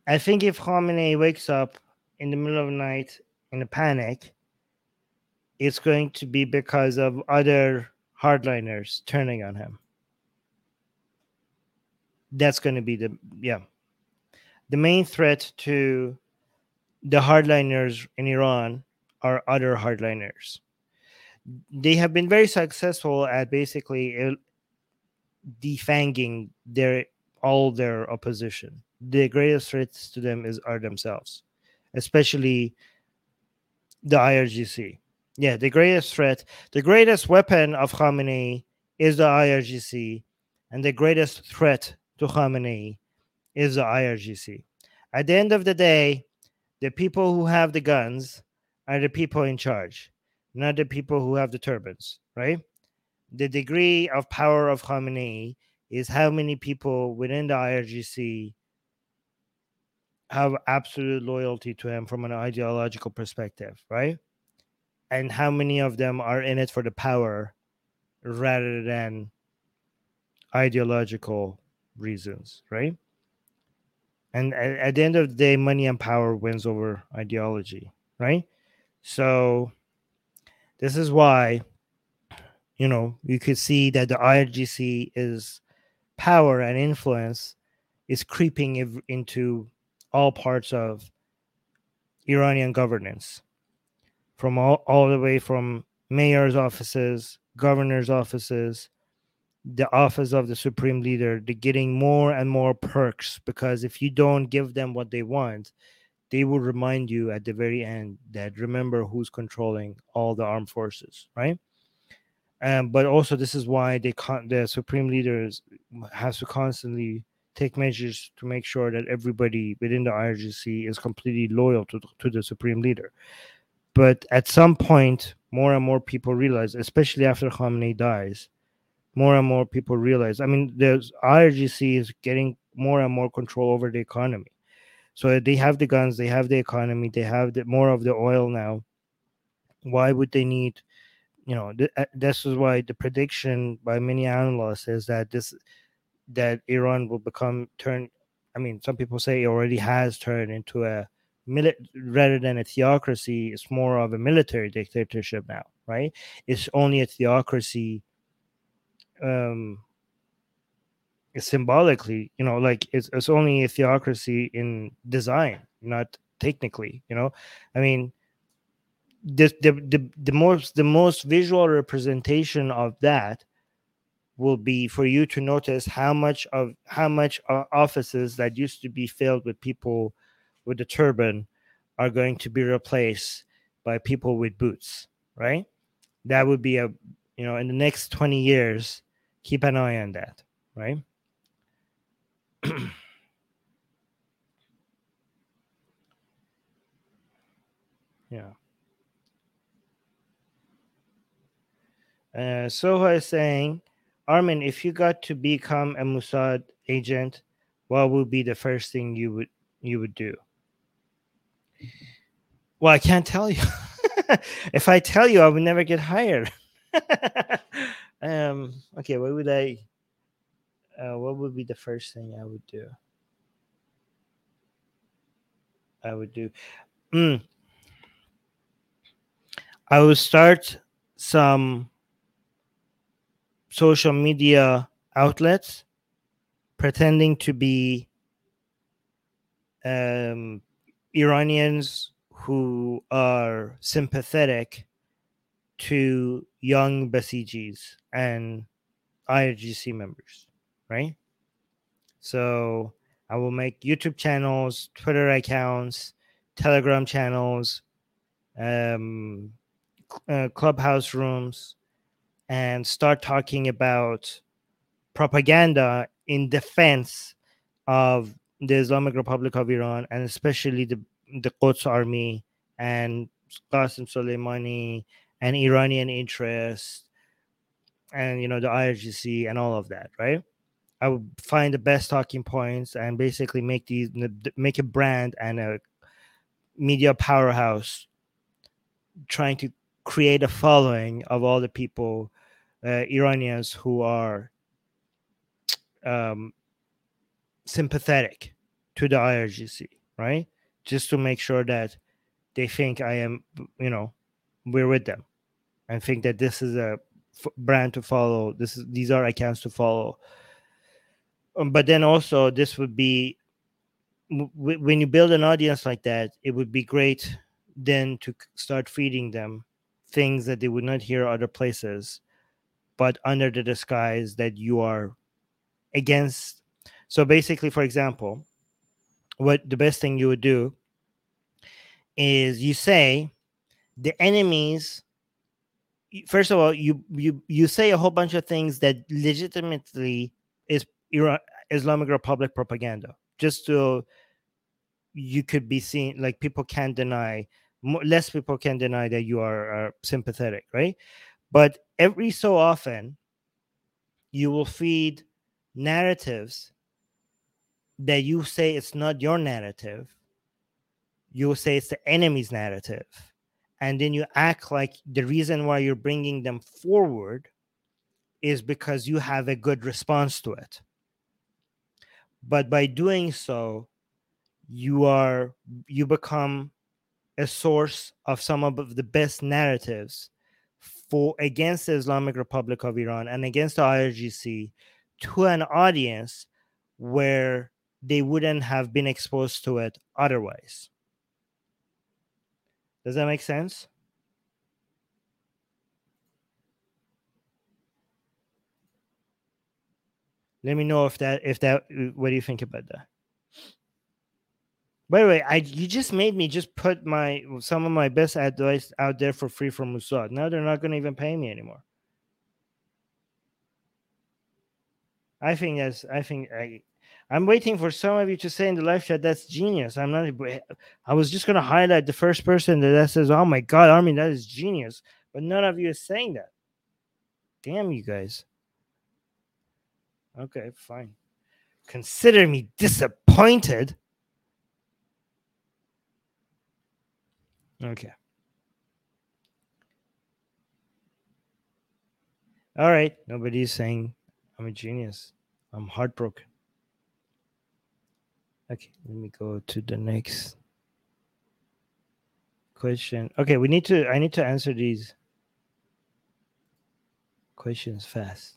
I think if Khamenei wakes up in the middle of the night in a panic, it's going to be because of other hardliners turning on him. That's going to be the yeah. The main threat to the hardliners in Iran are other hardliners they have been very successful at basically defanging their all their opposition. The greatest threats to them is are themselves, especially the IRGC. Yeah, the greatest threat, the greatest weapon of Khamenei is the IRGC, and the greatest threat to Khamenei is the IRGC. At the end of the day, the people who have the guns are the people in charge not the people who have the turbans, right? The degree of power of Khamenei is how many people within the IRGC have absolute loyalty to him from an ideological perspective, right? And how many of them are in it for the power rather than ideological reasons, right? And at, at the end of the day, money and power wins over ideology, right? So this is why, you know, you could see that the IRGC is power and influence is creeping into all parts of Iranian governance, from all, all the way from mayor's offices, governor's offices, the office of the supreme leader. They're getting more and more perks because if you don't give them what they want, they will remind you at the very end that remember who's controlling all the armed forces, right? Um, but also this is why they con- the supreme leaders has to constantly take measures to make sure that everybody within the IRGC is completely loyal to, to the supreme leader. But at some point, more and more people realize, especially after Khamenei dies, more and more people realize. I mean, the IRGC is getting more and more control over the economy. So they have the guns, they have the economy, they have the, more of the oil now. Why would they need? You know, th- uh, this is why the prediction by many analysts is that this that Iran will become turn I mean, some people say it already has turned into a milit- rather than a theocracy, it's more of a military dictatorship now, right? It's only a theocracy um symbolically, you know, like it's it's only a theocracy in design, not technically, you know. I mean, the the the, the most the most visual representation of that will be for you to notice how much of how much uh, offices that used to be filled with people with the turban are going to be replaced by people with boots right? That would be a you know in the next 20 years keep an eye on that right? Yeah. Uh, Soha is saying Armin, if you got to become a Mossad agent, what would be the first thing you would you would do? Well, I can't tell you. if I tell you, I would never get hired. um. Okay. What would I? Uh, what would be the first thing I would do? I would do. Mm. I would start some social media outlets pretending to be um, Iranians who are sympathetic to young Basijis and IRGC members, right? So I will make YouTube channels, Twitter accounts, Telegram channels, um, uh, clubhouse rooms, and start talking about propaganda in defense of the Islamic Republic of Iran and especially the the Quds army and Qasem Soleimani and Iranian interests and you know the IRGC and all of that, right? I would find the best talking points and basically make these make a brand and a media powerhouse trying to create a following of all the people uh, Iranians who are um, sympathetic to the IRGC, right? Just to make sure that they think I am, you know, we're with them, and think that this is a f- brand to follow. This is these are accounts to follow. Um, but then also, this would be w- when you build an audience like that, it would be great then to start feeding them things that they would not hear other places but under the disguise that you are against. So basically, for example, what the best thing you would do is you say the enemies first of all you you you say a whole bunch of things that legitimately is Iran, islamic republic propaganda just so you could be seen like people can't deny less people can deny that you are, are sympathetic right but every so often, you will feed narratives that you say it's not your narrative. You will say it's the enemy's narrative. And then you act like the reason why you're bringing them forward is because you have a good response to it. But by doing so, you are you become a source of some of the best narratives for against the Islamic Republic of Iran and against the IRGC to an audience where they wouldn't have been exposed to it otherwise. Does that make sense? Let me know if that if that what do you think about that? By the way, I you just made me just put my some of my best advice out there for free from Mossad. Now they're not going to even pay me anymore. I think that's I think I I'm waiting for some of you to say in the live chat that's genius. I'm not I was just gonna highlight the first person that, says, Oh my god, Armin, that is genius. But none of you is saying that. Damn you guys. Okay, fine. Consider me disappointed. Okay. All right. Nobody's saying I'm a genius. I'm heartbroken. Okay, let me go to the next question. Okay, we need to I need to answer these questions fast.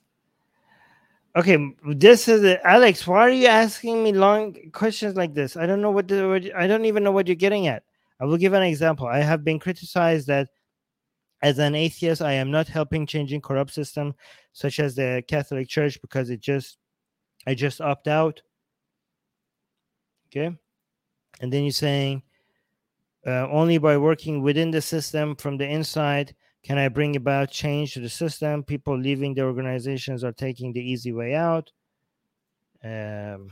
Okay, this is it. Alex. Why are you asking me long questions like this? I don't know what, the, what I don't even know what you're getting at. I will give an example. I have been criticized that as an atheist, I am not helping changing corrupt system such as the Catholic Church because it just I just opt out. Okay, and then you're saying uh, only by working within the system from the inside can I bring about change to the system. People leaving the organizations are taking the easy way out. Um,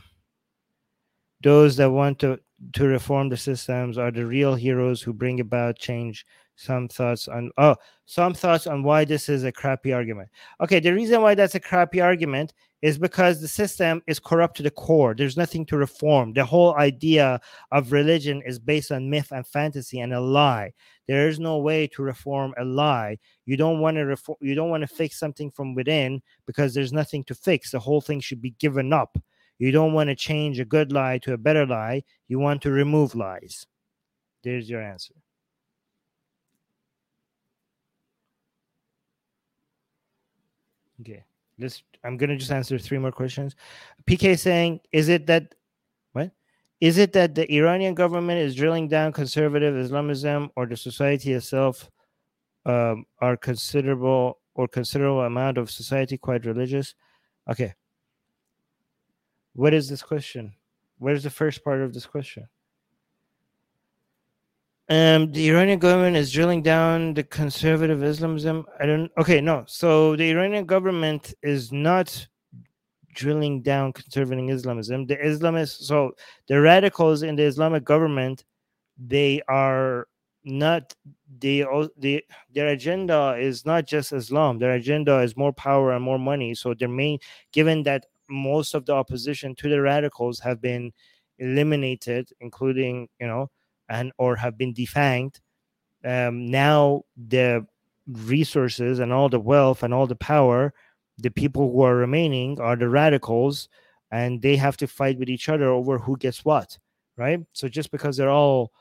those that want to to reform the systems are the real heroes who bring about change. Some thoughts on oh some thoughts on why this is a crappy argument. Okay the reason why that's a crappy argument is because the system is corrupt to the core. There's nothing to reform. The whole idea of religion is based on myth and fantasy and a lie. There is no way to reform a lie. You don't want to reform you don't want to fix something from within because there's nothing to fix. The whole thing should be given up you don't want to change a good lie to a better lie you want to remove lies there's your answer Okay. This I'm gonna just answer three more questions. PK saying, is it that what? Is it that the Iranian government is drilling down conservative Islamism or the society itself um, are considerable or considerable amount of society quite religious? Okay. What is this question? Where's the first part of this question? Um, the Iranian government is drilling down the conservative Islamism. I don't. Okay, no. So the Iranian government is not drilling down conservative Islamism. The Islamists, so the radicals in the Islamic government, they are not they the their agenda is not just Islam. Their agenda is more power and more money. So their main, given that most of the opposition to the radicals have been eliminated, including you know and or have been defanged um, now the resources and all the wealth and all the power the people who are remaining are the radicals and they have to fight with each other over who gets what right? So just because they're all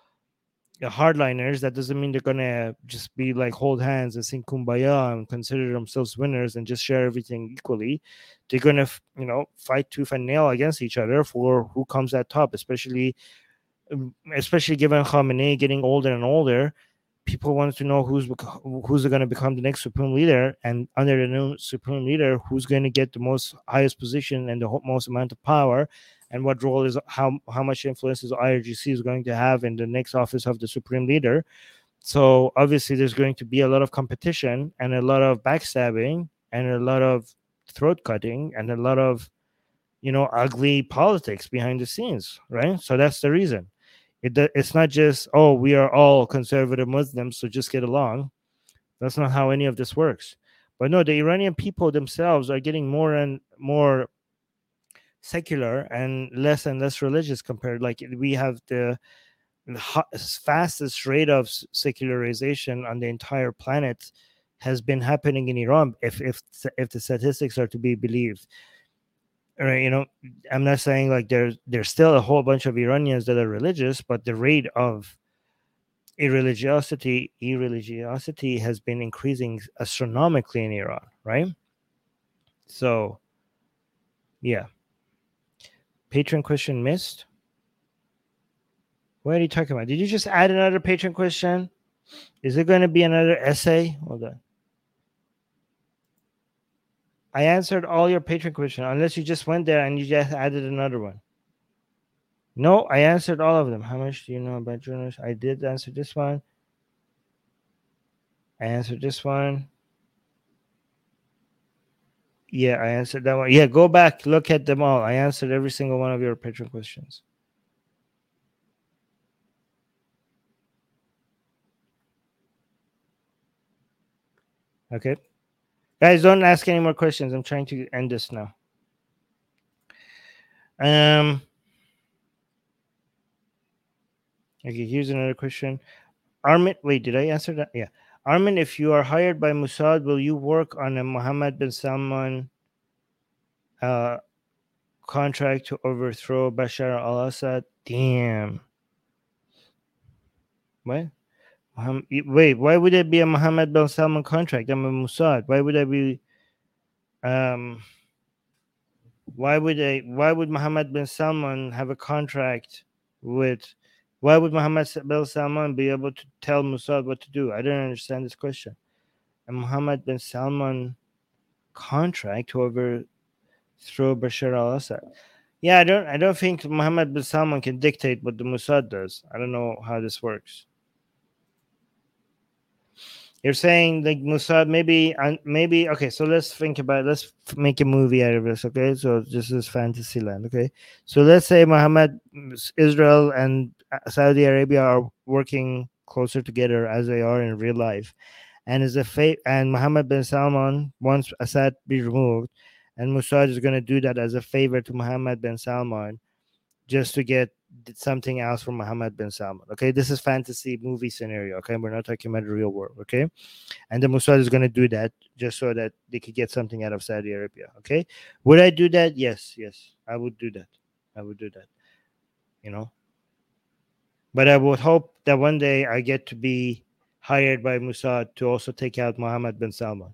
hardliners that doesn't mean they're gonna just be like hold hands and sing kumbaya and consider themselves winners and just share everything equally. They're gonna you know fight tooth and nail against each other for who comes at top especially um, especially given Khamenei getting older and older, people want to know who's who's going to become the next supreme leader, and under the new supreme leader, who's going to get the most highest position and the most amount of power, and what role is how how much influence is IRGC is going to have in the next office of the supreme leader. So obviously, there's going to be a lot of competition and a lot of backstabbing and a lot of throat cutting and a lot of you know ugly politics behind the scenes right so that's the reason it, it's not just, oh, we are all conservative Muslims, so just get along. That's not how any of this works. But no, the Iranian people themselves are getting more and more secular and less and less religious compared. Like we have the fastest rate of secularization on the entire planet has been happening in Iran. If if if the statistics are to be believed, right you know i'm not saying like there's there's still a whole bunch of iranians that are religious but the rate of irreligiosity irreligiosity has been increasing astronomically in iran right so yeah patron question missed what are you talking about did you just add another patron question is it going to be another essay hold on I answered all your patron questions, unless you just went there and you just added another one. No, I answered all of them. How much do you know about journalists? I did answer this one. I answered this one. Yeah, I answered that one. Yeah, go back, look at them all. I answered every single one of your patron questions. Okay. Guys, don't ask any more questions. I'm trying to end this now. Um. Okay, here's another question. Armin, wait, did I answer that? Yeah. Armin, if you are hired by Mossad, will you work on a Mohammed bin Salman uh, contract to overthrow Bashar al-Assad. Damn. What? Wait, why would it be a Mohammed bin Salman contract? I'm a Mossad. Why would I be um why would I why would Mohammed bin Salman have a contract with why would Muhammad bin Salman be able to tell Mossad what to do? I don't understand this question. And Muhammad bin Salman contract to overthrow Bashar al-Assad. Yeah, I don't I don't think Mohammed bin Salman can dictate what the Mossad does. I don't know how this works. You're saying like Mossad maybe maybe okay. So let's think about it. let's make a movie out of this. Okay, so this is fantasy land. Okay, so let's say Muhammad, Israel, and uh, Saudi Arabia are working closer together as they are in real life, and is a fate. And Mohammed bin Salman wants Assad be removed, and Mossad is going to do that as a favor to Mohammed bin Salman, just to get did something else for Mohammed bin Salman. Okay, this is fantasy movie scenario. Okay, we're not talking about the real world. Okay, and the Mossad is going to do that just so that they could get something out of Saudi Arabia. Okay, would I do that? Yes, yes, I would do that. I would do that. You know, but I would hope that one day I get to be hired by Mossad to also take out Mohammed bin Salman.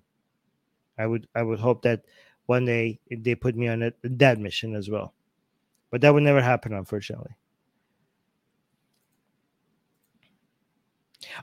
I would I would hope that one day they put me on that mission as well. But that would never happen, unfortunately.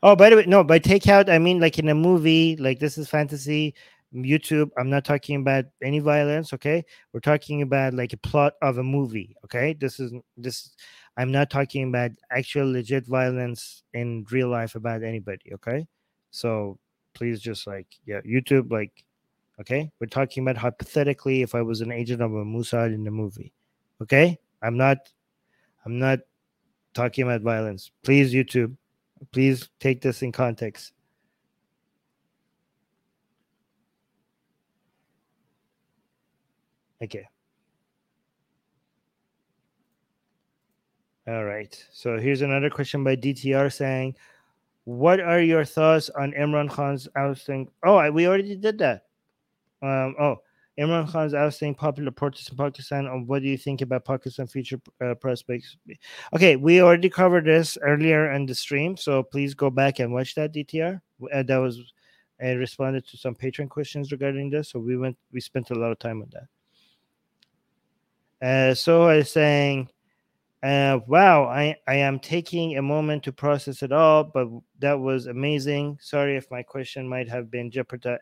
Oh, by the way, no, by takeout, I mean like in a movie, like this is fantasy, YouTube. I'm not talking about any violence, okay? We're talking about like a plot of a movie, okay? This is this I'm not talking about actual legit violence in real life about anybody, okay? So please just like yeah, YouTube, like okay, we're talking about hypothetically if I was an agent of a Mossad in the movie. Okay? I'm not I'm not talking about violence. Please, YouTube, Please take this in context. Okay. All right. So here's another question by DTR saying, "What are your thoughts on Imran Khan's ousting?" Oh, we already did that. Um, oh, Imran Khan's ousting popular protests in Pakistan. And what do you think about Pakistan future uh, prospects? Okay, we already covered this earlier in the stream, so please go back and watch that DTR. Uh, that was uh, responded to some patron questions regarding this. So we went, we spent a lot of time on that. Uh, so I was saying, uh, wow, I, I am taking a moment to process it all, but that was amazing. Sorry if my question might have been jeopardized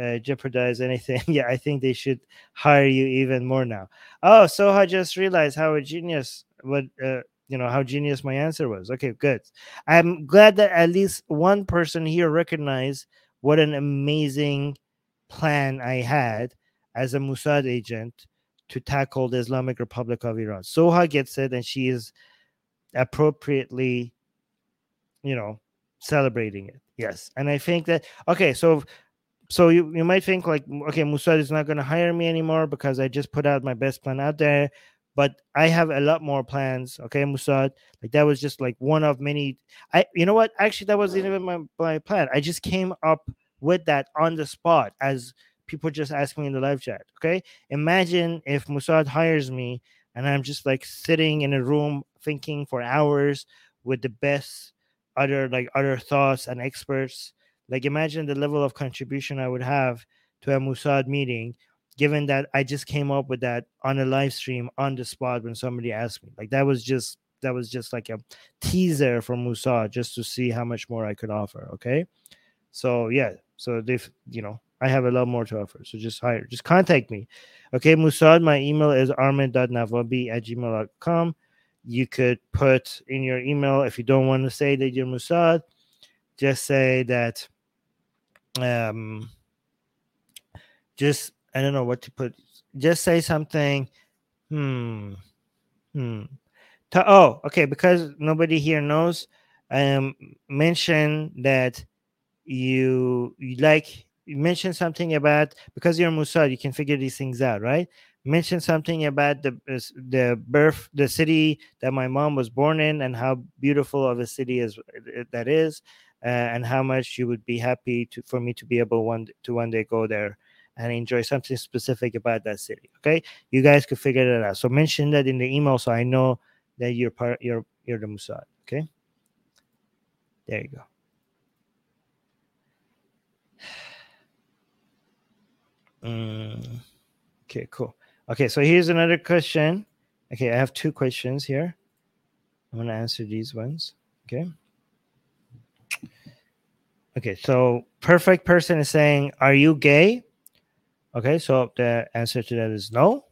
uh, jeopardize anything. yeah, I think they should hire you even more now. Oh, so I just realized how a genius what uh, you know how genius my answer was. Okay, good. I'm glad that at least one person here recognized what an amazing plan I had as a Mossad agent to tackle the Islamic Republic of Iran. Soha gets it, and she is appropriately, you know, celebrating it. Yes, and I think that okay. So so you, you might think like okay Mossad is not going to hire me anymore because i just put out my best plan out there. But i have a lot more plans okay Mossad? Like that was just like one of many i you know what? Actually that wasn't even my, my plan. I just came up with that on the spot as people just ask me in the live chat okay? Imagine if Mossad hires me and i'm just like sitting in a room thinking for hours with the best other like other thoughts and experts like imagine the level of contribution I would have to a Mossad meeting, given that I just came up with that on a live stream on the spot when somebody asked me. Like that was just that was just like a teaser from Mossad just to see how much more I could offer. Okay. So yeah, so they've you know I have a lot more to offer. So just hire, just contact me. Okay, Mossad, my email is armin.navabi at gmail.com. You could put in your email if you don't want to say that you're Mossad, just say that um just i don't know what to put just say something hmm hmm oh okay because nobody here knows um mention that you you like you mention something about because you're Mossad, you can figure these things out, right? Mention something about the the birth, the city that my mom was born in, and how beautiful of a city is that is, uh, and how much you would be happy to for me to be able one to one day go there and enjoy something specific about that city. Okay, you guys could figure that out. So mention that in the email so I know that you're part you're you're the Mossad. Okay, there you go. Mm, okay, cool. Okay, so here's another question. Okay, I have two questions here. I'm gonna answer these ones. Okay. Okay, so perfect person is saying, Are you gay? Okay, so the answer to that is no.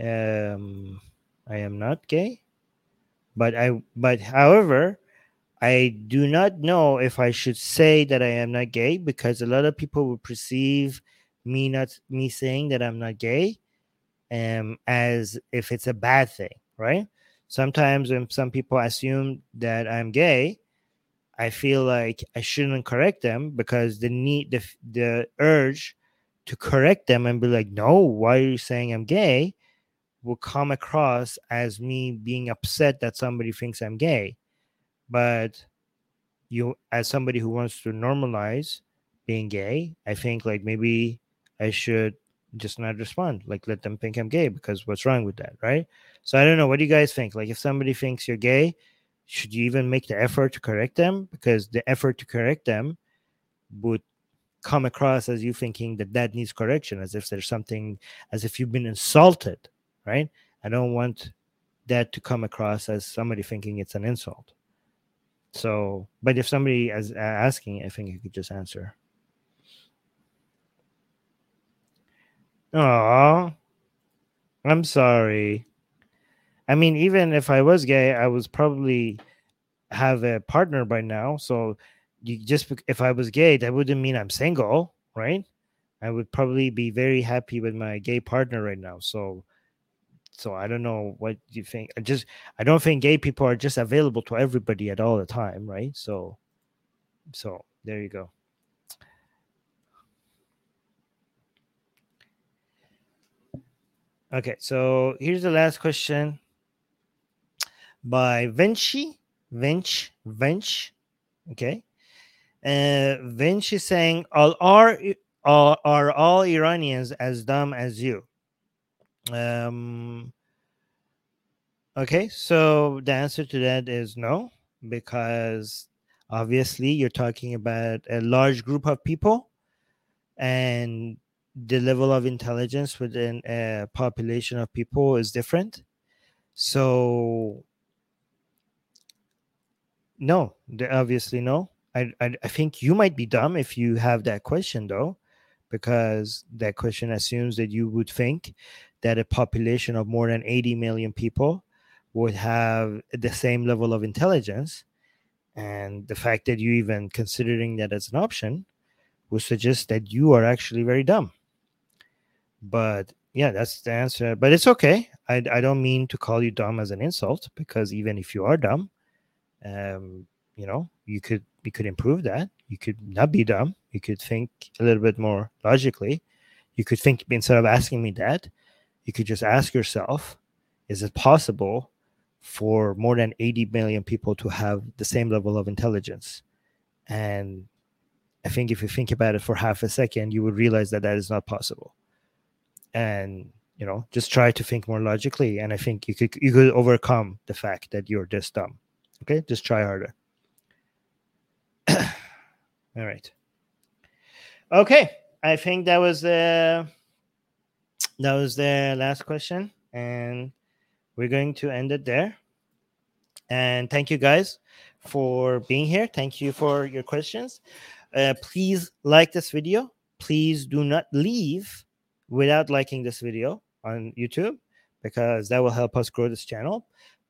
Um, I am not gay. But I but however, I do not know if I should say that I am not gay because a lot of people will perceive me not me saying that I'm not gay um as if it's a bad thing, right? Sometimes when some people assume that I'm gay, I feel like I shouldn't correct them because the need the the urge to correct them and be like, no, why are you saying I'm gay? will come across as me being upset that somebody thinks I'm gay. But you as somebody who wants to normalize being gay, I think like maybe I should just not respond. Like let them think I'm gay because what's wrong with that, right? So I don't know. What do you guys think? Like if somebody thinks you're gay, should you even make the effort to correct them? Because the effort to correct them would come across as you thinking that that needs correction, as if there's something, as if you've been insulted, right? I don't want that to come across as somebody thinking it's an insult. So, but if somebody is asking, I think you could just answer. Oh, I'm sorry. I mean, even if I was gay, I was probably have a partner by now. So, you just if I was gay, that wouldn't mean I'm single, right? I would probably be very happy with my gay partner right now. So, so I don't know what you think. I just I don't think gay people are just available to everybody at all the time, right? So, so there you go. Okay, so here's the last question by Vinci. Vinci, Vinci. Okay. Uh, Vinci saying, all are, are, are all Iranians as dumb as you? Um, okay, so the answer to that is no, because obviously you're talking about a large group of people and the level of intelligence within a population of people is different. So, no, obviously no. I, I, I think you might be dumb if you have that question though, because that question assumes that you would think that a population of more than 80 million people would have the same level of intelligence. And the fact that you even considering that as an option would suggest that you are actually very dumb. But yeah, that's the answer. But it's okay. I, I don't mean to call you dumb as an insult because even if you are dumb, um, you know, you could you could improve that. You could not be dumb. You could think a little bit more logically. You could think instead of asking me that, you could just ask yourself, is it possible for more than 80 million people to have the same level of intelligence? And I think if you think about it for half a second, you would realize that that is not possible and you know just try to think more logically and i think you could you could overcome the fact that you're this dumb okay just try harder. All right. Okay i think that was the that was the last question and we're going to end it there. And thank you guys for being here. Thank you for your questions. Uh, please like this video. Please do not leave without liking this video on YouTube because that will help us grow this channel.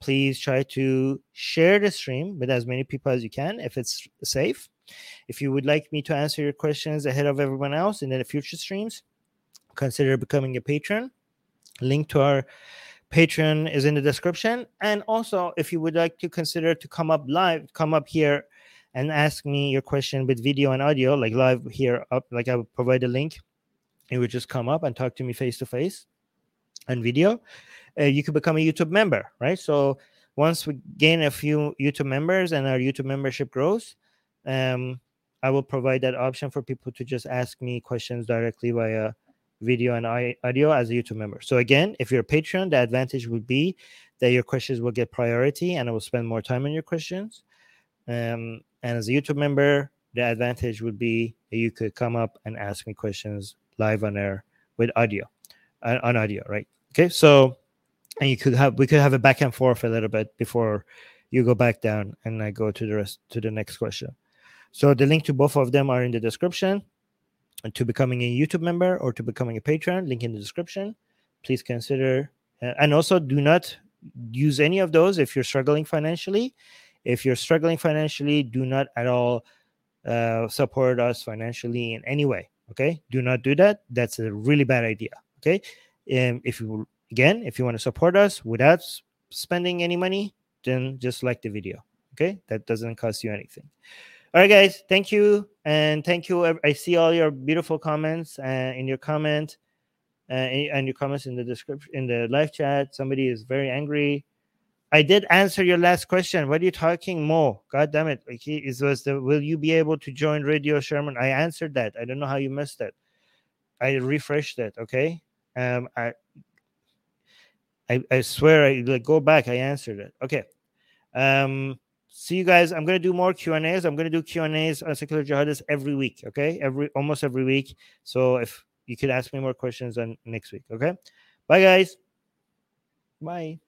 Please try to share the stream with as many people as you can if it's safe. If you would like me to answer your questions ahead of everyone else in the future streams, consider becoming a patron. Link to our Patreon is in the description. And also, if you would like to consider to come up live, come up here and ask me your question with video and audio, like live here up, like I will provide a link it would just come up and talk to me face to face and video. Uh, you could become a YouTube member, right? So once we gain a few YouTube members and our YouTube membership grows, um, I will provide that option for people to just ask me questions directly via video and audio as a YouTube member. So again, if you're a patron, the advantage would be that your questions will get priority and I will spend more time on your questions. Um, and as a YouTube member, the advantage would be that you could come up and ask me questions live on air with audio, uh, on audio, right? Okay, so and you could have we could have a back and forth a little bit before you go back down and I go to the rest to the next question. So the link to both of them are in the description. And to becoming a YouTube member or to becoming a patron, link in the description. Please consider uh, and also do not use any of those if you're struggling financially. If you're struggling financially, do not at all uh, support us financially in any way. Okay, do not do that. That's a really bad idea. Okay, um, if you again, if you want to support us without spending any money, then just like the video. Okay, that doesn't cost you anything. All right, guys, thank you and thank you. I see all your beautiful comments uh, in your comment uh, and your comments in the description in the live chat. Somebody is very angry. I did answer your last question. What are you talking, Mo? God damn it! Like he is was the will you be able to join Radio Sherman? I answered that. I don't know how you missed it. I refreshed it. Okay. Um. I. I, I swear I like go back. I answered it. Okay. Um. See you guys. I'm gonna do more Q and A's. I'm gonna do Q and A's on secular jihadists every week. Okay. Every almost every week. So if you could ask me more questions on next week. Okay. Bye guys. Bye.